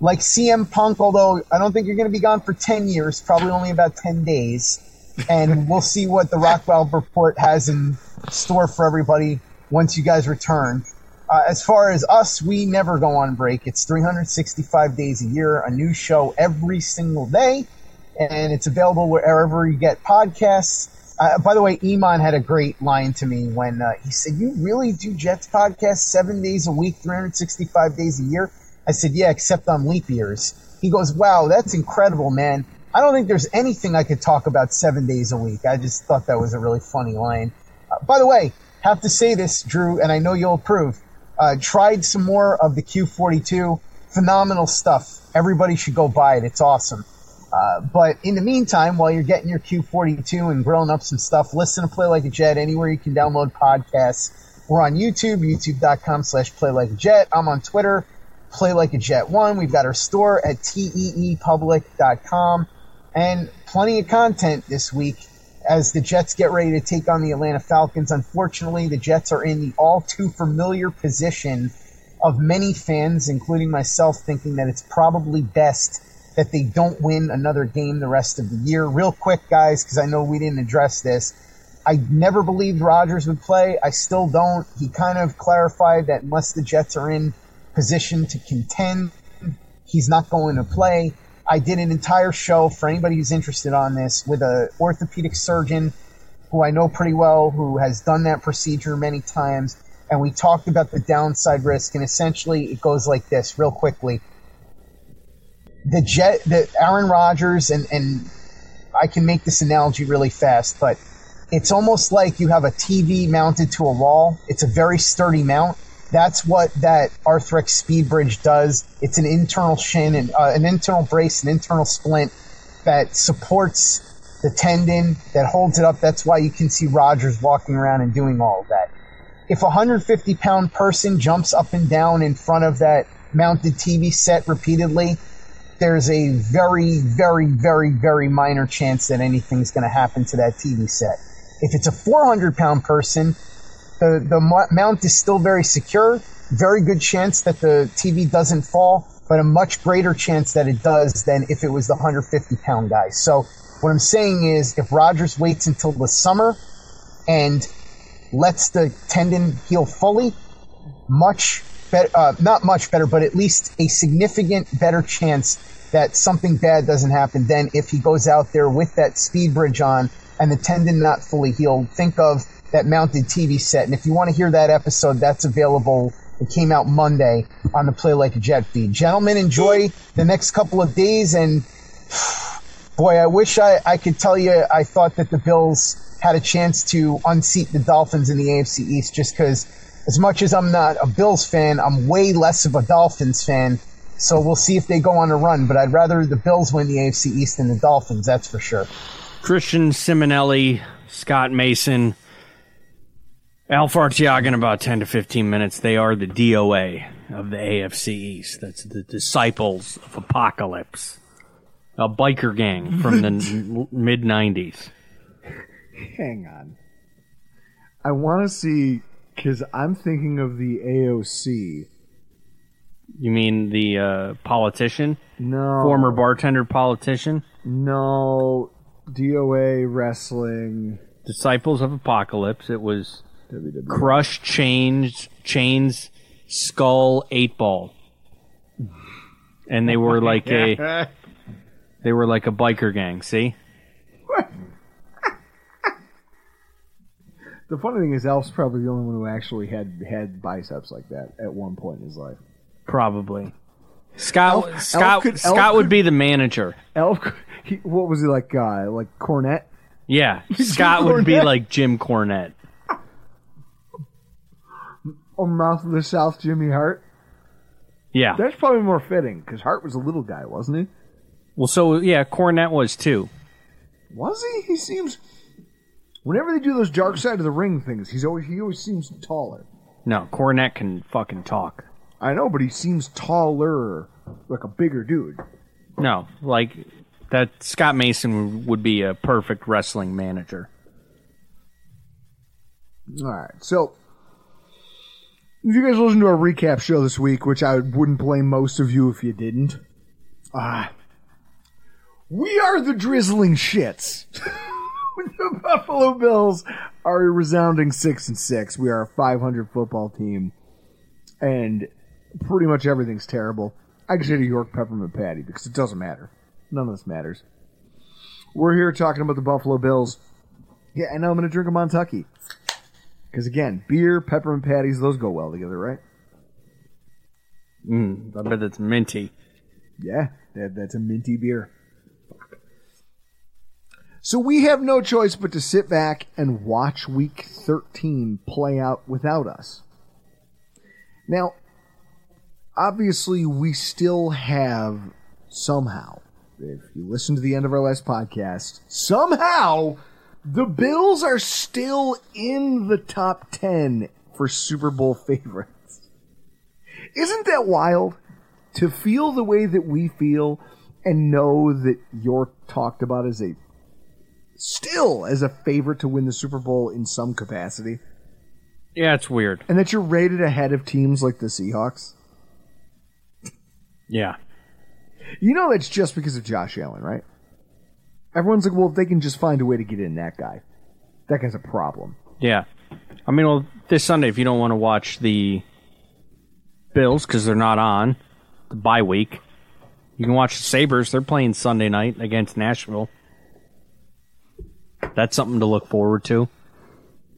Like CM Punk, although I don't think you're going to be gone for 10 years, probably only about 10 days. And we'll see what the Rockpile Report has in store for everybody once you guys return. Uh, as far as us, we never go on break. It's 365 days a year, a new show every single day, and it's available wherever you get podcasts. Uh, by the way, Iman had a great line to me when uh, he said, "You really do Jets podcasts seven days a week, 365 days a year?" I said, "Yeah, except on leap years." He goes, "Wow, that's incredible, man. I don't think there's anything I could talk about seven days a week." I just thought that was a really funny line. Uh, by the way, have to say this, Drew, and I know you'll approve. Uh, tried some more of the Q42. Phenomenal stuff. Everybody should go buy it. It's awesome. Uh, but in the meantime, while you're getting your Q42 and grilling up some stuff, listen to Play Like a Jet anywhere you can download podcasts. We're on YouTube, youtube.com slash Play Like a Jet. I'm on Twitter, Play Like a Jet 1. We've got our store at teepublic.com and plenty of content this week as the Jets get ready to take on the Atlanta Falcons. Unfortunately, the Jets are in the all too familiar position of many fans, including myself, thinking that it's probably best that they don't win another game the rest of the year. Real quick, guys, because I know we didn't address this. I never believed Rodgers would play. I still don't. He kind of clarified that unless the Jets are in position to contend, he's not going to play. I did an entire show for anybody who's interested on this with a orthopedic surgeon who I know pretty well, who has done that procedure many times, and we talked about the downside risk. And essentially, it goes like this, real quickly: the Jet, the Aaron Rodgers, and and I can make this analogy really fast, but it's almost like you have a TV mounted to a wall. It's a very sturdy mount. That's what that Arthrex Speed Bridge does. It's an internal shin and uh, an internal brace, an internal splint that supports the tendon that holds it up. That's why you can see Rodgers walking around and doing all of that. If a 150 pound person jumps up and down in front of that mounted TV set repeatedly, there's a very, very, very, very minor chance that anything's going to happen to that TV set. If it's a 400 pound person, the, the mount is still very secure. Very good chance that the TV doesn't fall, but a much greater chance that it does than if it was the 150 pound guy. So what I'm saying is if Rodgers waits until the summer and lets the tendon heal fully, much better, uh, not much better, but at least a significant better chance that something bad doesn't happen than if he goes out there with that speed bridge on and the tendon not fully healed. Think of that mounted TV set. And if you want to hear that episode, that's available. It came out Monday on the Play Like a Jet feed. Gentlemen, enjoy the next couple of days. And boy, I wish I, I could tell you I thought that the Bills had a chance to unseat the Dolphins in the AFC East just because, as much as I'm not a Bills fan, I'm way less of a Dolphins fan. So we'll see if they go on a run. But I'd rather the Bills win the AFC East than the Dolphins, that's for sure. Christian Simonelli, Scott Mason, Elf Artiaga in about 10 to 15 minutes. They are the DOA of the AFC East. That's the disciples of apocalypse. A biker gang from the mid 90s. Hang on. I want to see because I'm thinking of the AOC. You mean the uh, politician? No. Former bartender politician? No. DOA wrestling. Disciples of Apocalypse. It was WWE. Crush, Chains, Chains, Skull, Eight Ball. And they were like a they were like a biker gang, see? The funny thing is, Elf's probably the only one who actually had had biceps like that at one point in his life. Probably. Scott Elf- Scott Elf could- Scott Elf would could- be the manager. Elf, he, what was he like? Uh, like Cornette? Yeah. Scott would be Cornette. like Jim Cornette. Or Mouth of the South, Jimmy Hart? Yeah. That's probably more fitting because Hart was a little guy, wasn't he? Well so yeah, Cornette was too. Was he? He seems. Whenever they do those Dark Side of the Ring things, he's always he always seems taller. No, Cornette can fucking talk. I know, but he seems taller, like a bigger dude. No, like that Scott Mason would- be a perfect wrestling manager. All right, so you guys listened to our recap show this week, which I wouldn't blame most of you if you didn't, ah, we are the drizzling shits. the Buffalo Bills are a resounding six and six. We are a 500 football team, and pretty much everything's terrible. I just ate a York peppermint patty because it doesn't matter. None of this matters. We're here talking about the Buffalo Bills. Yeah, and I'm going to drink a Montucky. Because again, beer, peppermint patties, those go well together, right? Mm, I bet it's minty. Yeah, that, that's a minty beer. So we have no choice but to sit back and watch week 13 play out without us. Now, obviously, we still have somehow, if you listen to the end of our last podcast, somehow the Bills are still in the top 10 for Super Bowl favorites. Isn't that wild? To feel the way that we feel and know that you're talked about as a still as a favorite to win the Super Bowl in some capacity, Yeah, it's weird. and that you're rated ahead of teams like the Seahawks. Yeah. You know that's just because of Josh Allen, right? Everyone's like, well, if they can just find a way to get in that guy, that guy's a problem. Yeah. I mean, well, this Sunday, if you don't want to watch the Bills because they're not on the bye week, you can watch the Sabres. They're playing Sunday night against Nashville. That's something to look forward to.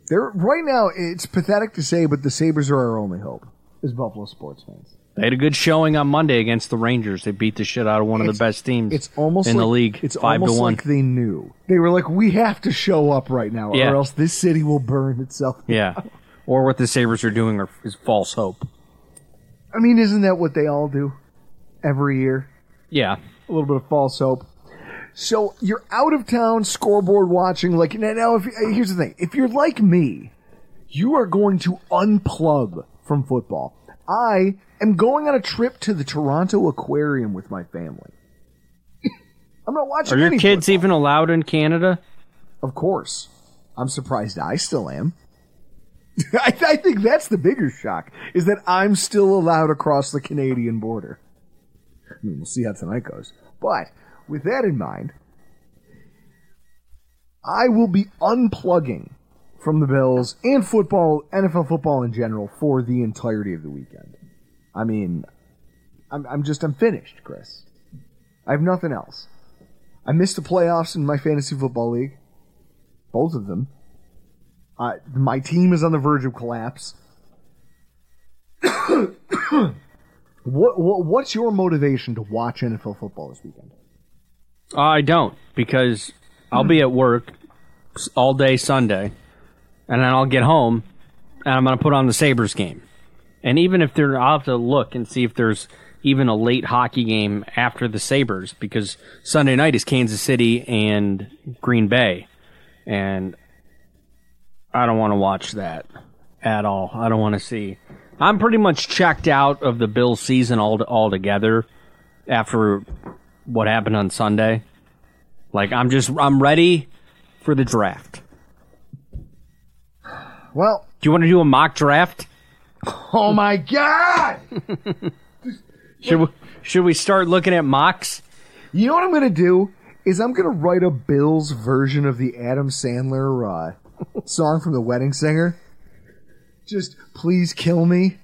They're right now. It's pathetic to say, but the Sabres are our only hope as Buffalo sports fans. They had a good showing on Monday against the Rangers. They beat the shit out of one of the best teams It's almost in like, the league. It's five almost to one. like they knew. They were like, "We have to show up right now, Yeah. or else this city will burn itself." yeah. Or what the Sabres are doing are- is false hope. I mean, isn't that what they all do every year? Yeah. A little bit of false hope. So you're out of town scoreboard watching. Like now, now if here's the thing: if you're like me, you are going to unplug from football. I am going on a trip to the Toronto Aquarium with my family. I'm not watching. Are your kids football. even allowed in Canada? Of course. I'm surprised I still am. I, I think that's the bigger shock, is that I'm still allowed across the Canadian border. I mean, we'll see how tonight goes. But with that in mind, I will be unplugging from the Bills and football, NFL football in general, for the entirety of the weekend. I mean, I'm, I'm just, I'm finished, Chris. I have nothing else. I missed the playoffs in my fantasy football league. Both of them. Uh, my team is on the verge of collapse. what, what what's your motivation to watch NFL football this weekend? I don't because I'll be at work all day Sunday, and then I'll get home and I'm going to put on the Sabres game. And even if there, I'll have to look and see if there's even a late hockey game after the Sabres because Sunday night is Kansas City and Green Bay, and I don't want to watch that at all. I don't want to see. I'm pretty much checked out of the Bills season all altogether after what happened on Sunday. Like I'm just I'm ready for the draft. Well, Do you want to do a mock draft? oh my god! Should we, should we start looking at mocks? You know what I'm gonna do is I'm gonna write a Bills version of the Adam Sandler uh, song from The Wedding Singer. Just please kill me.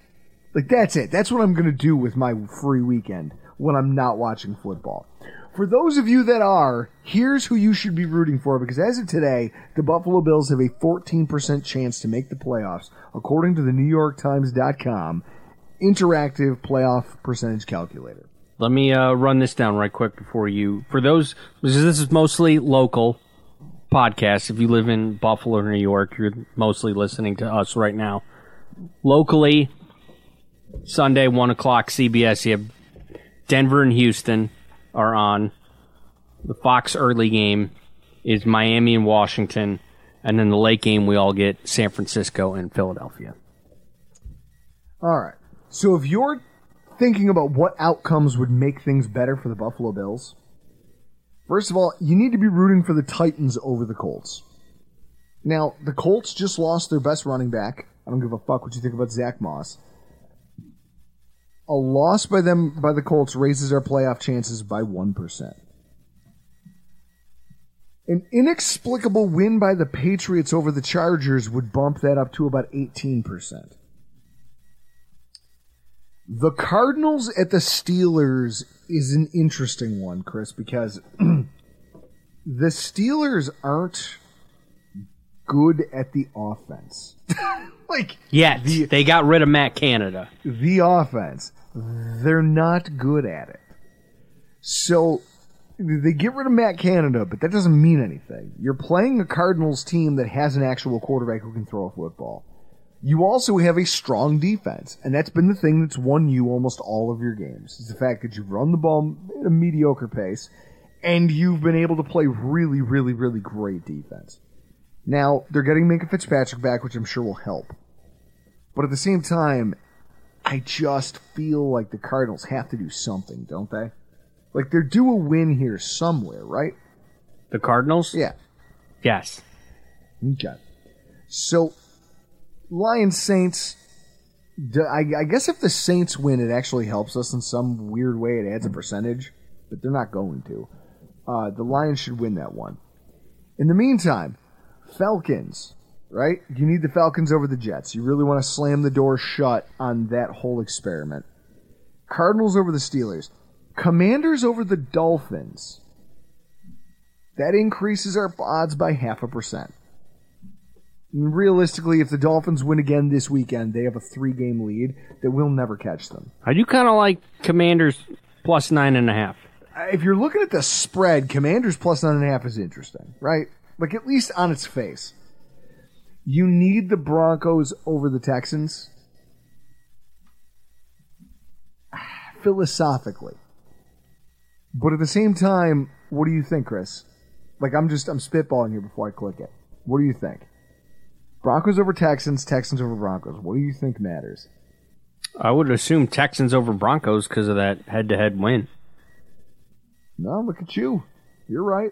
Like that's it. That's what I'm gonna do with my free weekend when I'm not watching football. For those of you that are, here's who you should be rooting for because as of today, the Buffalo Bills have a 14% chance to make the playoffs, according to the NewYorkTimes.com interactive playoff percentage calculator. Let me uh, run this down right quick before you. For those, this is mostly local podcasts. If you live in Buffalo or New York, you're mostly listening to us right now. Locally, Sunday one o'clock CBS. You have Denver and Houston are on. The Fox early game is Miami and Washington, and then the late game we all get San Francisco and Philadelphia. All right. So if you're thinking about what outcomes would make things better for the Buffalo Bills, first of all, you need to be rooting for the Titans over the Colts. Now, the Colts just lost their best running back. I don't give a fuck what you think about Zach Moss. A loss by them by the Colts raises our playoff chances by one percent. An inexplicable win by the Patriots over the Chargers would bump that up to about eighteen percent. The Cardinals at the Steelers is an interesting one, Chris, because the Steelers aren't good at the offense. like Yes, they got rid of Matt Canada. the offense, they're not good at it. So they get rid of Matt Canada, but that doesn't mean anything. You're playing a Cardinals team that has an actual quarterback who can throw a football. You also have a strong defense, and that's been the thing that's won you almost all of your games. Is the fact that you've run the ball at a mediocre pace, and you've been able to play really, really, really great defense. Now they're getting Minkah Fitzpatrick back, which I'm sure will help. But at the same time, I just feel like the Cardinals have to do something, don't they? Like they're due a win here somewhere, right? The Cardinals? Yeah. Yes. Okay. So, Lions Saints. I guess if the Saints win, it actually helps us in some weird way. It adds a percentage, but they're not going to. Uh, the Lions should win that one. In the meantime, Falcons, right? You need the Falcons over the Jets. You really want to slam the door shut on that whole experiment. Cardinals over the Steelers. Commanders over the Dolphins. That increases our odds by half a percent. Realistically, if the Dolphins win again this weekend, they have a three game lead that we'll never catch them. I do kind of like Commanders plus nine and a half. Uh, if you're looking at the spread, Commanders plus nine and a half is interesting, right? Like at least on its face. You need the Broncos over the Texans. Philosophically. But at the same time, what do you think, Chris? Like I'm just I'm spitballing here before I click it. What do you think? Broncos over Texans, Texans over Broncos. What do you think matters? I would assume Texans over Broncos because of that head-to-head win. No, look at you. You're right.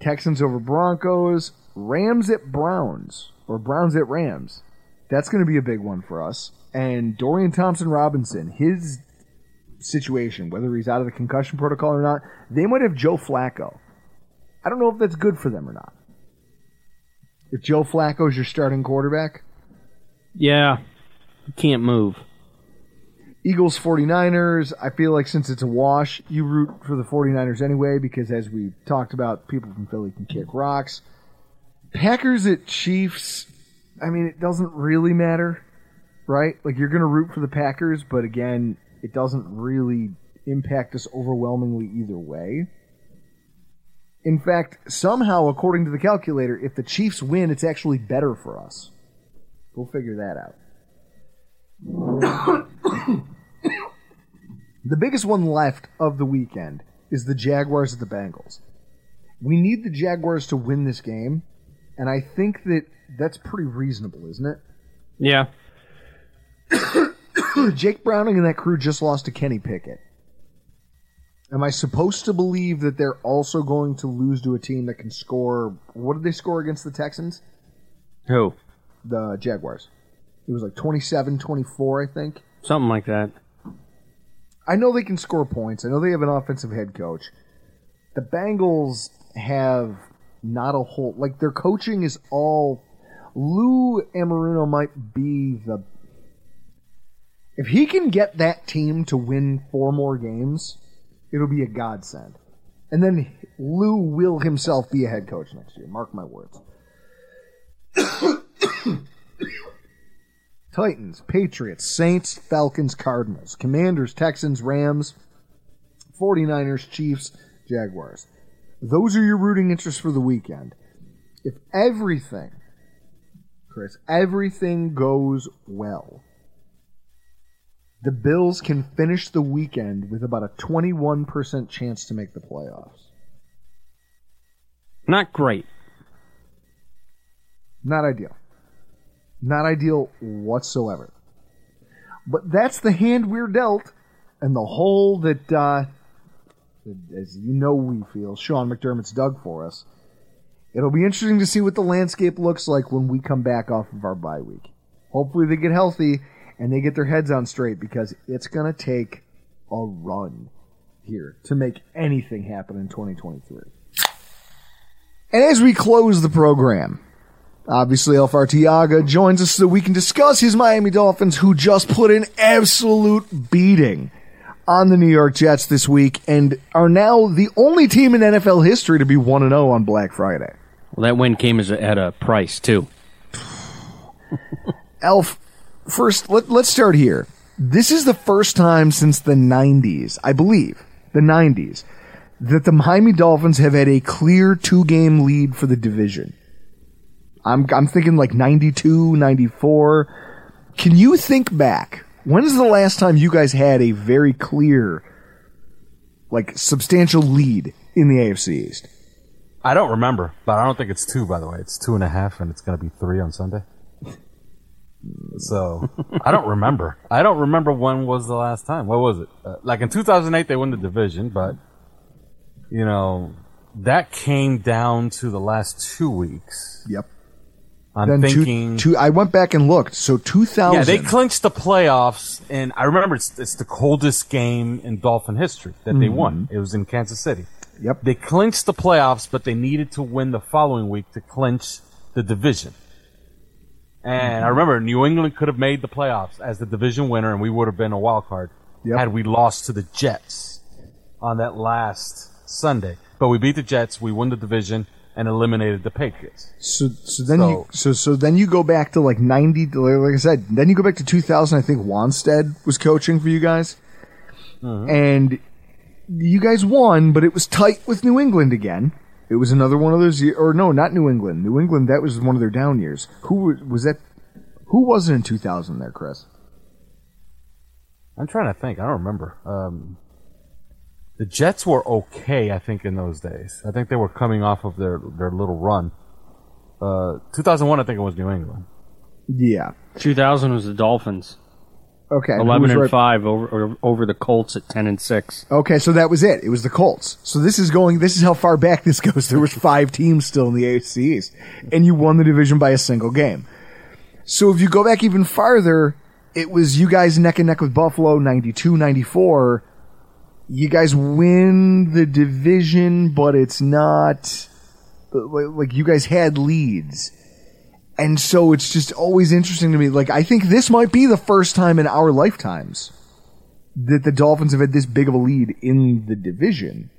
Texans over Broncos, Rams at Browns, or Browns at Rams. That's going to be a big one for us. And Dorian Thompson Robinson, his situation, whether he's out of the concussion protocol or not, they might have Joe Flacco. I don't know if that's good for them or not. If Joe Flacco is your starting quarterback, Yeah, you can't move. Eagles 49ers, I feel like since it's a wash, you root for the 49ers anyway because as we talked about, people from Philly can kick rocks. Packers at Chiefs, I mean, it doesn't really matter, right? Like you're going to root for the Packers, but again, it doesn't really impact us overwhelmingly either way. In fact, somehow, according to the calculator, if the Chiefs win, it's actually better for us. We'll figure that out. the biggest one left of the weekend is the Jaguars at the Bengals. We need the Jaguars to win this game, and I think that that's pretty reasonable, isn't it? Yeah. Jake Browning and that crew just lost to Kenny Pickett. Am I supposed to believe that they're also going to lose to a team that can score? What did they score against the Texans? Who? The Jaguars. It was like 27 24, I think. Something like that. I know they can score points. I know they have an offensive head coach. The Bengals have not a whole like their coaching is all Lou Anarumo might be the if he can get that team to win four more games, it'll be a godsend. And then Lou will himself be a head coach next year. Mark my words. Titans, Patriots, Saints, Falcons, Cardinals, Commanders, Texans, Rams, 49ers, Chiefs, Jaguars. Those are your rooting interests for the weekend. If everything, Chris, everything goes well, the Bills can finish the weekend with about a 21% chance to make the playoffs. Not great. Not ideal. Not ideal whatsoever. But that's the hand we're dealt, and the hole that, uh, as you know, we feel Sean McDermott's dug for us. It'll be interesting to see what the landscape looks like when we come back off of our bye week. Hopefully, they get healthy and they get their heads on straight because it's going to take a run here to make anything happen in 2023. And as we close the program, obviously Elf Artiaga joins us so we can discuss his Miami Dolphins who just put an absolute beating on the New York Jets this week and are now the only team in NFL history to be 1 0 on Black Friday. Well, that win came as a, at a price too. Elf, first let, let's start here. This is the first time since the 90s, I believe, the 90s, that the Miami Dolphins have had a clear two game lead for the division. I'm, I'm thinking like 92, 94. Can you think back? When is the last time you guys had a very clear, like substantial lead in the AFC East? I don't remember, but I don't think it's two. By the way, it's two and a half, and it's going to be three on Sunday. So I don't remember. I don't remember when was the last time. What was it? Uh, like in 2008, they won the division, but you know that came down to the last two weeks. Yep. I'm Then thinking. two, I went back and looked. So 2000. yeah, they clinched the playoffs, and I remember it's, it's the coldest game in Dolphin history that they won. Mm-hmm. It was in Kansas City. Yep. They clinched the playoffs, but they needed to win the following week to clinch the division. And I mm-hmm. remember New England could have made the playoffs as the division winner, and we would have been a wild card Yep. had we lost to the Jets on that last Sunday. But we beat the Jets. We won the division. And eliminated the Patriots. So, so then you, so, so then you go back to like 90, like I said, then you go back to 2000. I think Wannstedt was coaching for you guys. And you guys won, but it was tight with New England again. It was another one of those, or no, not New England. New England, that was one of their down years. Who was, was that? Who was it in 2000 there, Chris? I'm trying to think. I don't remember. Um, the Jets were okay, I think, in those days. I think they were coming off of their, their little run. Uh, 2001, I think it was New England. Yeah. 2000 was the Dolphins. Okay. 11 and right? 5 over over the Colts at 10 and 6. Okay, so that was it. It was the Colts. So this is going. This is how far back this goes. There was five teams still in the AFC East, and you won the division by a single game. So if you go back even farther, it was you guys neck and neck with Buffalo, 92, 94. You guys win the division, but it's not like you guys had leads. And so it's just always interesting to me. Like, I think this might be the first time in our lifetimes that the Dolphins have had this big of a lead in the division.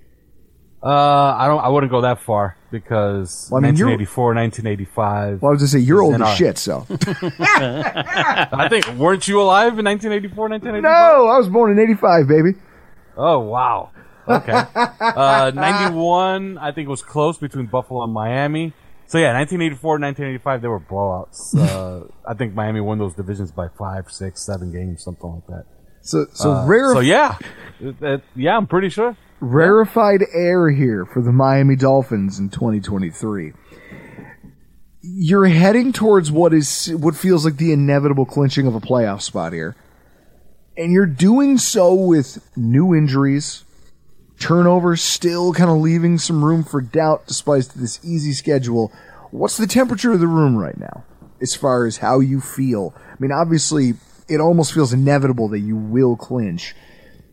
Uh, I don't. I wouldn't go that far because Well, I mean, 1984, 1985. Well, I was gonna say you're old as our- shit, so. I think weren't you alive in 1984, 1985? no, I was born in '85, baby. Oh wow. Okay. uh, 91, I think it was close between Buffalo and Miami. So yeah, 1984, 1985, they were blowouts. Uh, I think Miami won those divisions by five, six, seven games, something like that. So, so Uh, rare. So yeah, It- it- yeah, I'm pretty sure. rarefied air here for the Miami Dolphins in 2023. You're heading towards what is what feels like the inevitable clinching of a playoff spot here. And you're doing so with new injuries, turnovers still kind of leaving some room for doubt despite this easy schedule. What's the temperature of the room right now as far as how you feel? I mean, obviously, it almost feels inevitable that you will clinch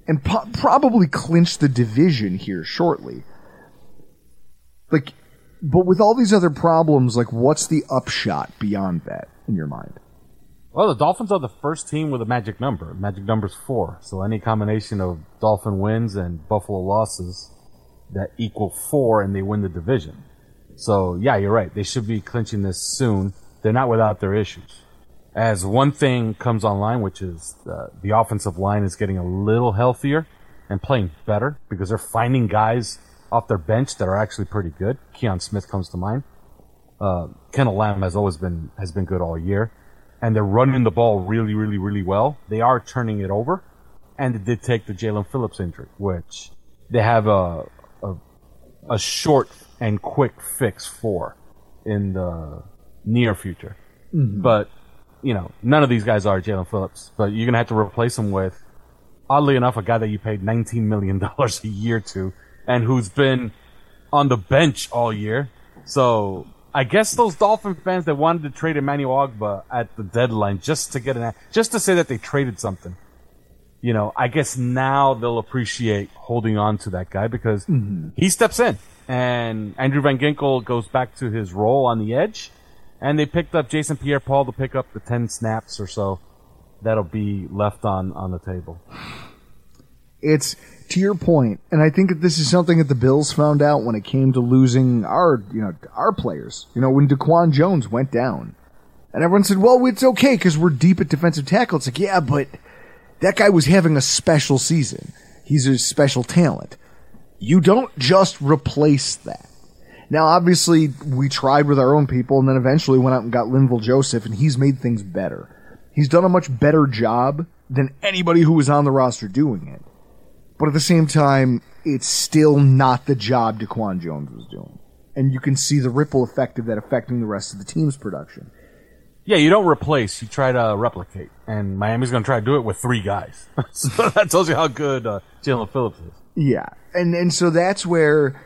and po- probably clinch the division here shortly. Like, but with all these other problems, like, what's the upshot beyond that in your mind? Well, the Dolphins are the first team with a magic number. Magic number's four. So any combination of Dolphin wins and Buffalo losses that equal four and they win the division. So yeah, you're right. They should be clinching this soon. They're not without their issues. As one thing comes online, which is uh, the offensive line is getting a little healthier and playing better because they're finding guys off their bench that are actually pretty good. Kion Smith comes to mind. Uh, Kendall Lamm has always been has been good all year, and they're running the ball really, really, really well. They are turning it over, and they did take the Jaelan Phillips injury, which they have a a, a short and quick fix for in the near future. Mhm. But you know, none of these guys are Jaelan Phillips. But you're gonna have to replace him with, oddly enough, a guy that you paid 19 million dollars a year to, and who's been on the bench all year. So I guess those Dolphin fans that wanted to trade Emmanuel Ogbah at the deadline just to get an just to say that they traded something. You know, I guess now they'll appreciate holding on to that guy because mm-hmm. he steps in and Andrew Van Ginkel goes back to his role on the edge and they picked up Jason Pierre-Paul to pick up the 10 snaps or so that'll be left on on the table. It's to your point, and I think that this is something that the Bills found out when it came to losing our, you know, our players. You know, when Daquan Jones went down, and everyone said, "Well, it's okay because we're deep at defensive tackle." It's like, yeah, but that guy was having a special season. He's a special talent. You don't just replace that. Now, obviously, we tried with our own people, and then eventually went out and got Linval Joseph, and he's made things better. He's done a much better job than anybody who was on the roster doing it. But at the same time, it's still not the job Daquan Jones was doing. And you can see the ripple effect of that affecting the rest of the team's production. Yeah, you don't replace, you try to replicate. And Miami's going to try to do it with three guys. so that tells you how good uh, Jaelan Phillips is. Yeah. And and so that's where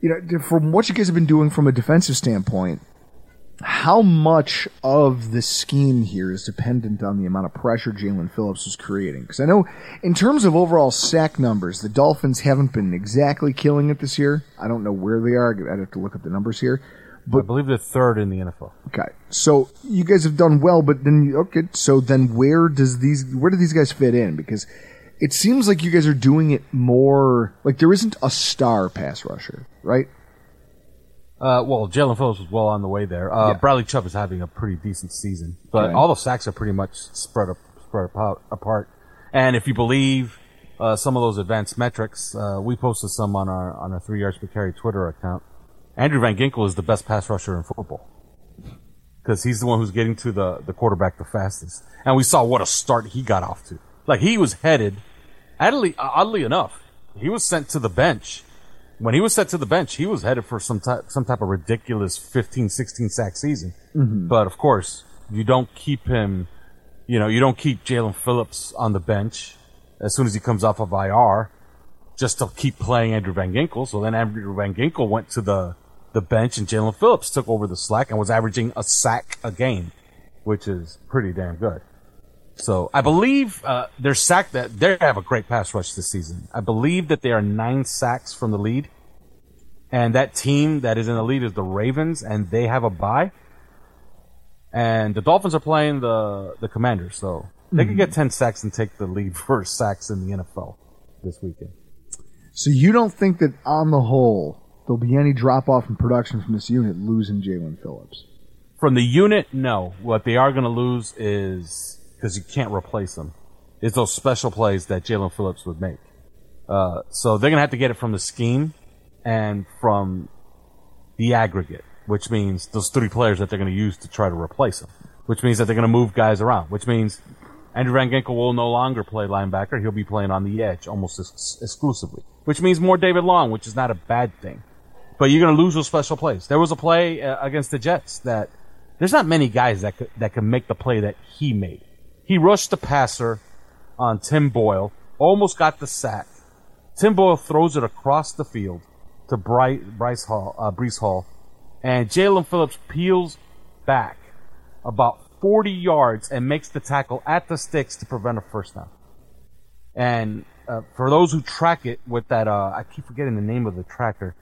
you know, from what you guys have been doing from a defensive standpoint, how much of the scheme here is dependent on the amount of pressure Jaelan Phillips is creating? Because I know, in terms of overall sack numbers, the Dolphins haven't been exactly killing it this year. I don't know where they are. I'd have to look up the numbers here. But, I believe they're third in the NFL. Okay, so you guys have done well, but then you- okay, so then where does these where do these guys fit in? Because it seems like you guys are doing it more like there isn't a star pass rusher, right? Uh, well, Jaelan Phillips was well on the way there. Uh, Yeah. Bradley Chubb is having a pretty decent season, but Okay. all the sacks are pretty much spread up, spread apart. apart. And if you believe uh, some of those advanced metrics, uh, we posted some on our on our three yards per carry Twitter account. Andrew Van Ginkel is the best pass rusher in football because he's the one who's getting to the the quarterback the fastest. And we saw what a start he got off to. Like he was headed, oddly, oddly enough, he was sent to the bench when he was set to the bench, he was headed for some type, some type of ridiculous 15, 16 sack season. Mhm. But of course, you don't keep him, you know, you don't keep Jaelan Phillips on the bench as soon as he comes off of IR just to keep playing Andrew Van Ginkel. So then Andrew Van Ginkel went to the, the bench and Jalen Phillips took over the slack and was averaging a sack a game, which is pretty damn good. So I believe uh, they're sacked. That they have a great pass rush this season. I believe that they are nine sacks from the lead, and that team that is in the lead is the Ravens, and they have a bye. And the Dolphins are playing the the Commanders, so they Mhm. could get ten sacks and take the lead for sacks in the NFL this weekend. So you don't think that on the whole there'll be any drop off in production from this unit losing Jaelan Phillips? From the unit, no. What they are going to lose is because you can't replace them. It's those special plays that Jaelan Phillips would make. Uh, so they're going to have to get it from the scheme and from the aggregate, which means those three players that they're going to use to try to replace them. Which means that they're going to move guys around. Which means Andrew Van Ginkel will no longer play linebacker. He'll be playing on the edge almost ex- exclusively. Which means more David Long, which is not a bad thing. But you're going to lose those special plays. There was a play uh, against the Jets that there's not many guys that could, that can make the play that he made. He rushed the passer on Tim Boyle, almost got the sack. Tim Boyle throws it across the field to Bryce, Bryce Hall, uh, Breece Hall, and Jaelan Phillips peels back about 40 yards and makes the tackle at the sticks to prevent a first down. And uh, for those who track it with that, uh, I keep forgetting the name of the tracker,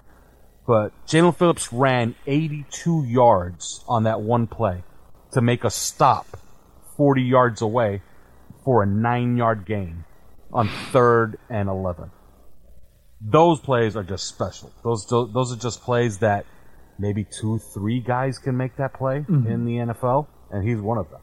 but Jaelan Phillips ran 82 yards on that one play to make a stop 40 yards away for a nine yard gain on third and 11. Those plays are just special. Those, those are just plays that maybe two, three guys can make that play Mhm. in the NFL, and he's one of them.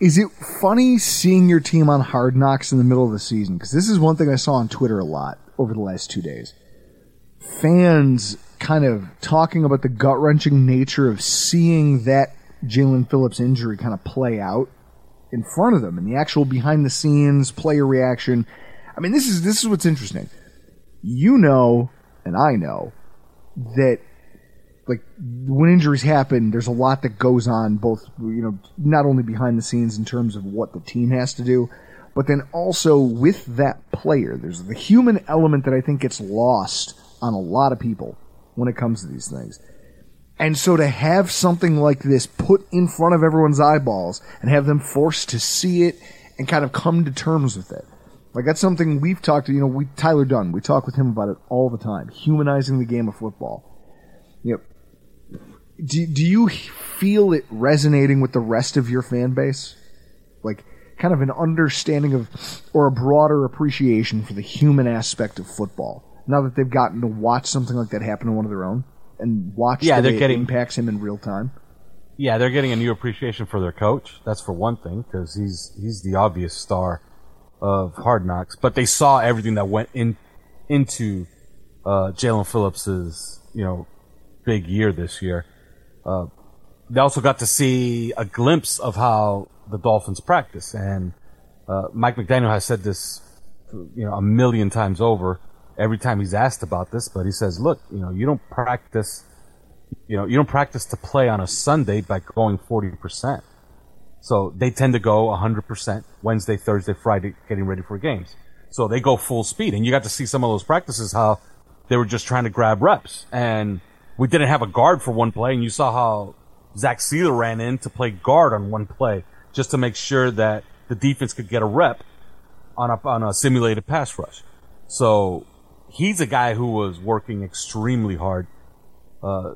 Is it funny seeing your team on Hard Knocks in the middle of the season? Because this is one thing I saw on Twitter a lot over the last two days. Fans kind of talking about the gut wrenching nature of seeing that Jaelan Phillips injury kind of play out in front of them and the actual behind the scenes player reaction. I mean, this is this is what's interesting. You know, and I know that like when injuries happen, there's a lot that goes on, both you know, not only behind the scenes in terms of what the team has to do, but then also with that player. There's the human element that I think gets lost on a lot of people when it comes to these things. And so to have something like this put in front of everyone's eyeballs and have them forced to see it and kind of come to terms with it. Like that's something we've talked to, you know, we Tyler Dunne, we talk with him about it all the time, humanizing the game of football. Know, do, do you feel it resonating with the rest of your fan base? Like, kind of an understanding of, or a broader appreciation for the human aspect of football. Now that they've gotten to watch something like that happen to one of their own, and watch Yeah, the they're getting- it impacts him in real time. Yeah, they're getting a new appreciation for their coach. That's for one thing, because he's he's the obvious star of Hard Knocks. But they saw everything that went in into uh, Jaelan Phillips's you know big year this year. Uh, they also got to see a glimpse of how the Dolphins practice, and uh, Mike McDaniel has said this you know a million times over. Every time he's asked about this, but he says, "Look, you know, you don't practice." you know, you don't practice to play on a Sunday by going 40%. So they tend to go 100% Wednesday, Thursday, Friday, getting ready for games. So they go full speed. And you got to see some of those practices how they were just trying to grab reps. And we didn't have a guard for one play. And you saw how Zach Sieler ran in to play guard on one play just to make sure that the defense could get a rep on a, on a simulated pass rush. So he's a guy who was working extremely hard. Uh,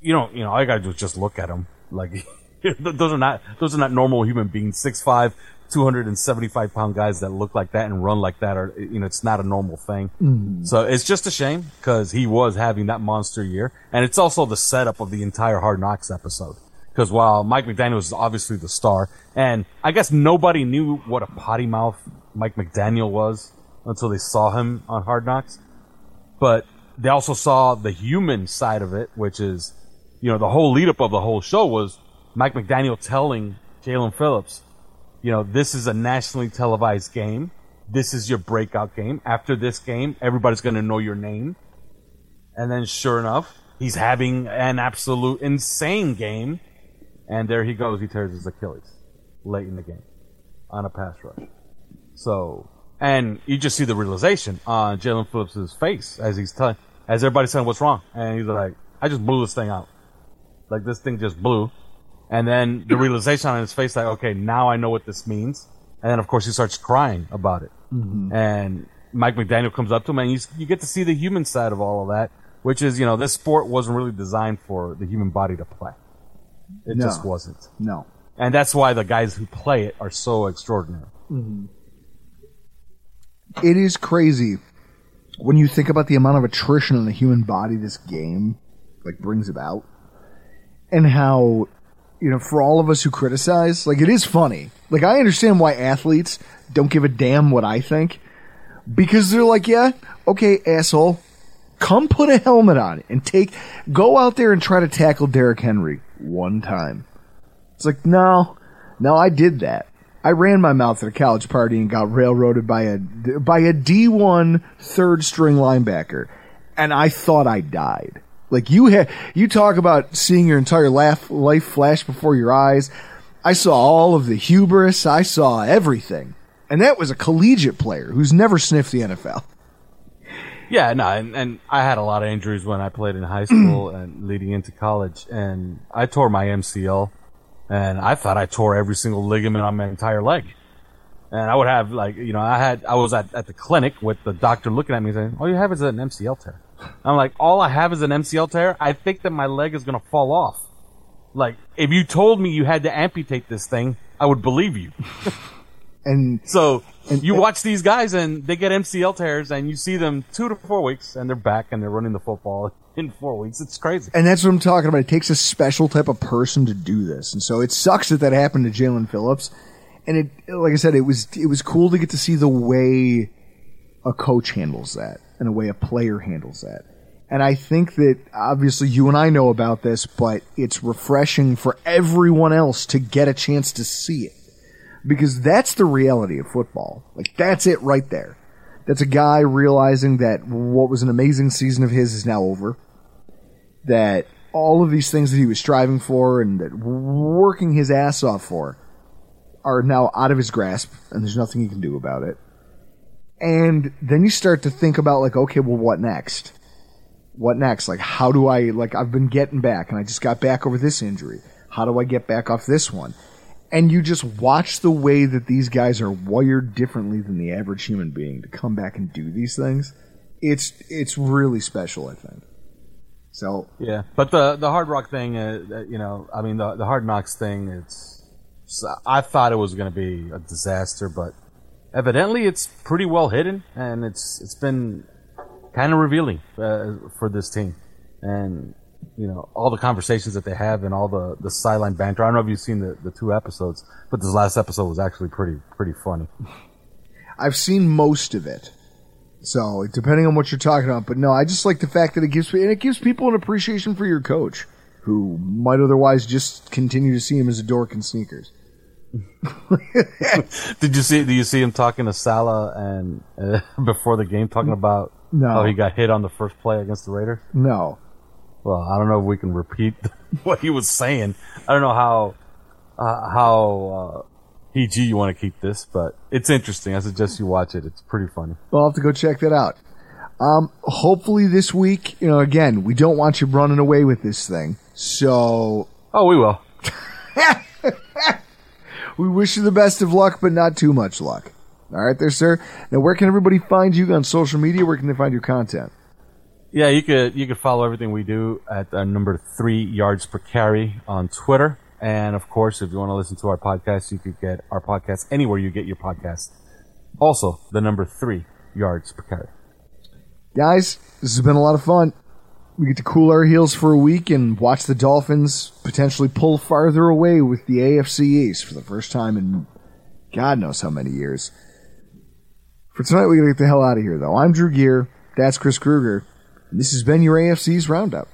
you know, you know, you gotta is just look at him. Like, those are not, those are not normal human beings. 6'5", 275 pound guys that look like that and run like that are, you know, it's not a normal thing. Mhm. So it's just a shame because he was having that monster year. And it's also the setup of the entire Hard Knocks episode. Because while Mike McDaniel is obviously the star, and I guess nobody knew what a potty mouth Mike McDaniel was until they saw him on Hard Knocks. But they also saw the human side of it, which is, you know, the whole lead up of the whole show was Mike McDaniel telling Jaelan Phillips, you know, this is a nationally televised game. This is your breakout game. After this game, everybody's going to know your name. And then sure enough, he's having an absolute insane game. And there he goes. He tears his Achilles late in the game on a pass rush. So, and you just see the realization on Jaelan Phillips' face as he's telling, as everybody's saying, what's wrong? And he's like, I just blew this thing out. Like this thing just blew. And then the realization on his face, like, okay, now I know what this means. And then of course he starts crying about it. Mhm. And Mike McDaniel comes up to him and you, you get to see the human side of all of that, which is, you know, this sport wasn't really designed for the human body to play. It No. just wasn't. No. And that's why the guys who play it are so extraordinary. Mhm. It is crazy when you think about the amount of attrition in the human body this game like brings about, and how you know for all of us who criticize, like it is funny. Like I understand why athletes don't give a damn what I think because they're like, yeah, okay, asshole, come put a helmet on and take go out there and try to tackle Derrick Henry one time. It's like, no, no, I did that. I ran my mouth at a college party and got railroaded by a by a D1 third string linebacker, and I thought I died. Like you had, you talk about seeing your entire laugh, life flash before your eyes. I saw all of the hubris. I saw everything, and that was a collegiate player who's never sniffed the NFL. Yeah, no, and, and I had a lot of injuries when I played in high school and leading into college, and I tore my MCL, and I thought I tore every single ligament on my entire leg. And I would have like, you know, I had, I was at, at the clinic with the doctor looking at me saying, all you have is an MCL tear. I'm like, all I have is an MCL tear. I think that my leg is going to fall off. Like, if you told me you had to amputate this thing, I would believe you. And so you watch these guys and they get MCL tears and you see them two to four weeks and they're back and they're running the football in four weeks. It's crazy. And that's what I'm talking about. It takes a special type of person to do this, and so it sucks that that happened to Jaelan Phillips. And it, like I said, it was it was cool to get to see the way a coach handles that and the way a player handles that. And I think that obviously you and I know about this, but it's refreshing for everyone else to get a chance to see it because that's the reality of football. Like that's it right there. That's a guy realizing that what was an amazing season of his is now over. That all of these things that he was striving for and that working his ass off for are now out of his grasp and there's nothing he can do about it. And then you start to think about like, okay, well what next? What next? Like how do I like I've been getting back and I just got back over this injury. How do I get back off this one? And you just watch the way that these guys are wired differently than the average human being to come back and do these things. It's it's really special, I think. So Yeah, but the the hard rock thing, uh, uh, you know, I mean the the hard knocks thing. It's, it's I thought it was going to be a disaster, but evidently it's pretty well hidden, and it's it's been kind of revealing uh, for this team, and you know all the conversations that they have and all the the sideline banter. I don't know if you've seen the the two episodes, but this last episode was actually pretty pretty funny. I've seen most of it. So depending on what you're talking about, but no, I just like the fact that it gives and it gives people an appreciation for your coach, who might otherwise just continue to see him as a dork in sneakers. Did you see? Do you see him talking to Saleh and uh, before the game talking about No. how he got hit on the first play against the Raiders? No. Well, I don't know if we can repeat what he was saying. I don't know how uh, how uh, PG you want to keep this, but it's interesting. I suggest you watch it. It's pretty funny. Well, I'll have to go check that out. Um, hopefully this week, you know, again, we don't want you running away with this thing. So. Oh, we will. we wish you the best of luck, but not too much luck. All right, there, sir. Now, where can everybody find you on social media? Where can they find your content? Yeah, you could you could follow everything we do at uh, number three yards per carry on Twitter And of course, if you want to listen to our podcast, you could get our podcast anywhere you get your podcast. Also, the number three yards per carry. Guys, this has been a lot of fun. We get to cool our heels for a week and watch the Dolphins potentially pull farther away with the AFC East for the first time in God knows how many years. For tonight, we gotta get the hell out of here, though. I'm Drew Gear. That's Chris Kruger. This has been your AFC's Roundup.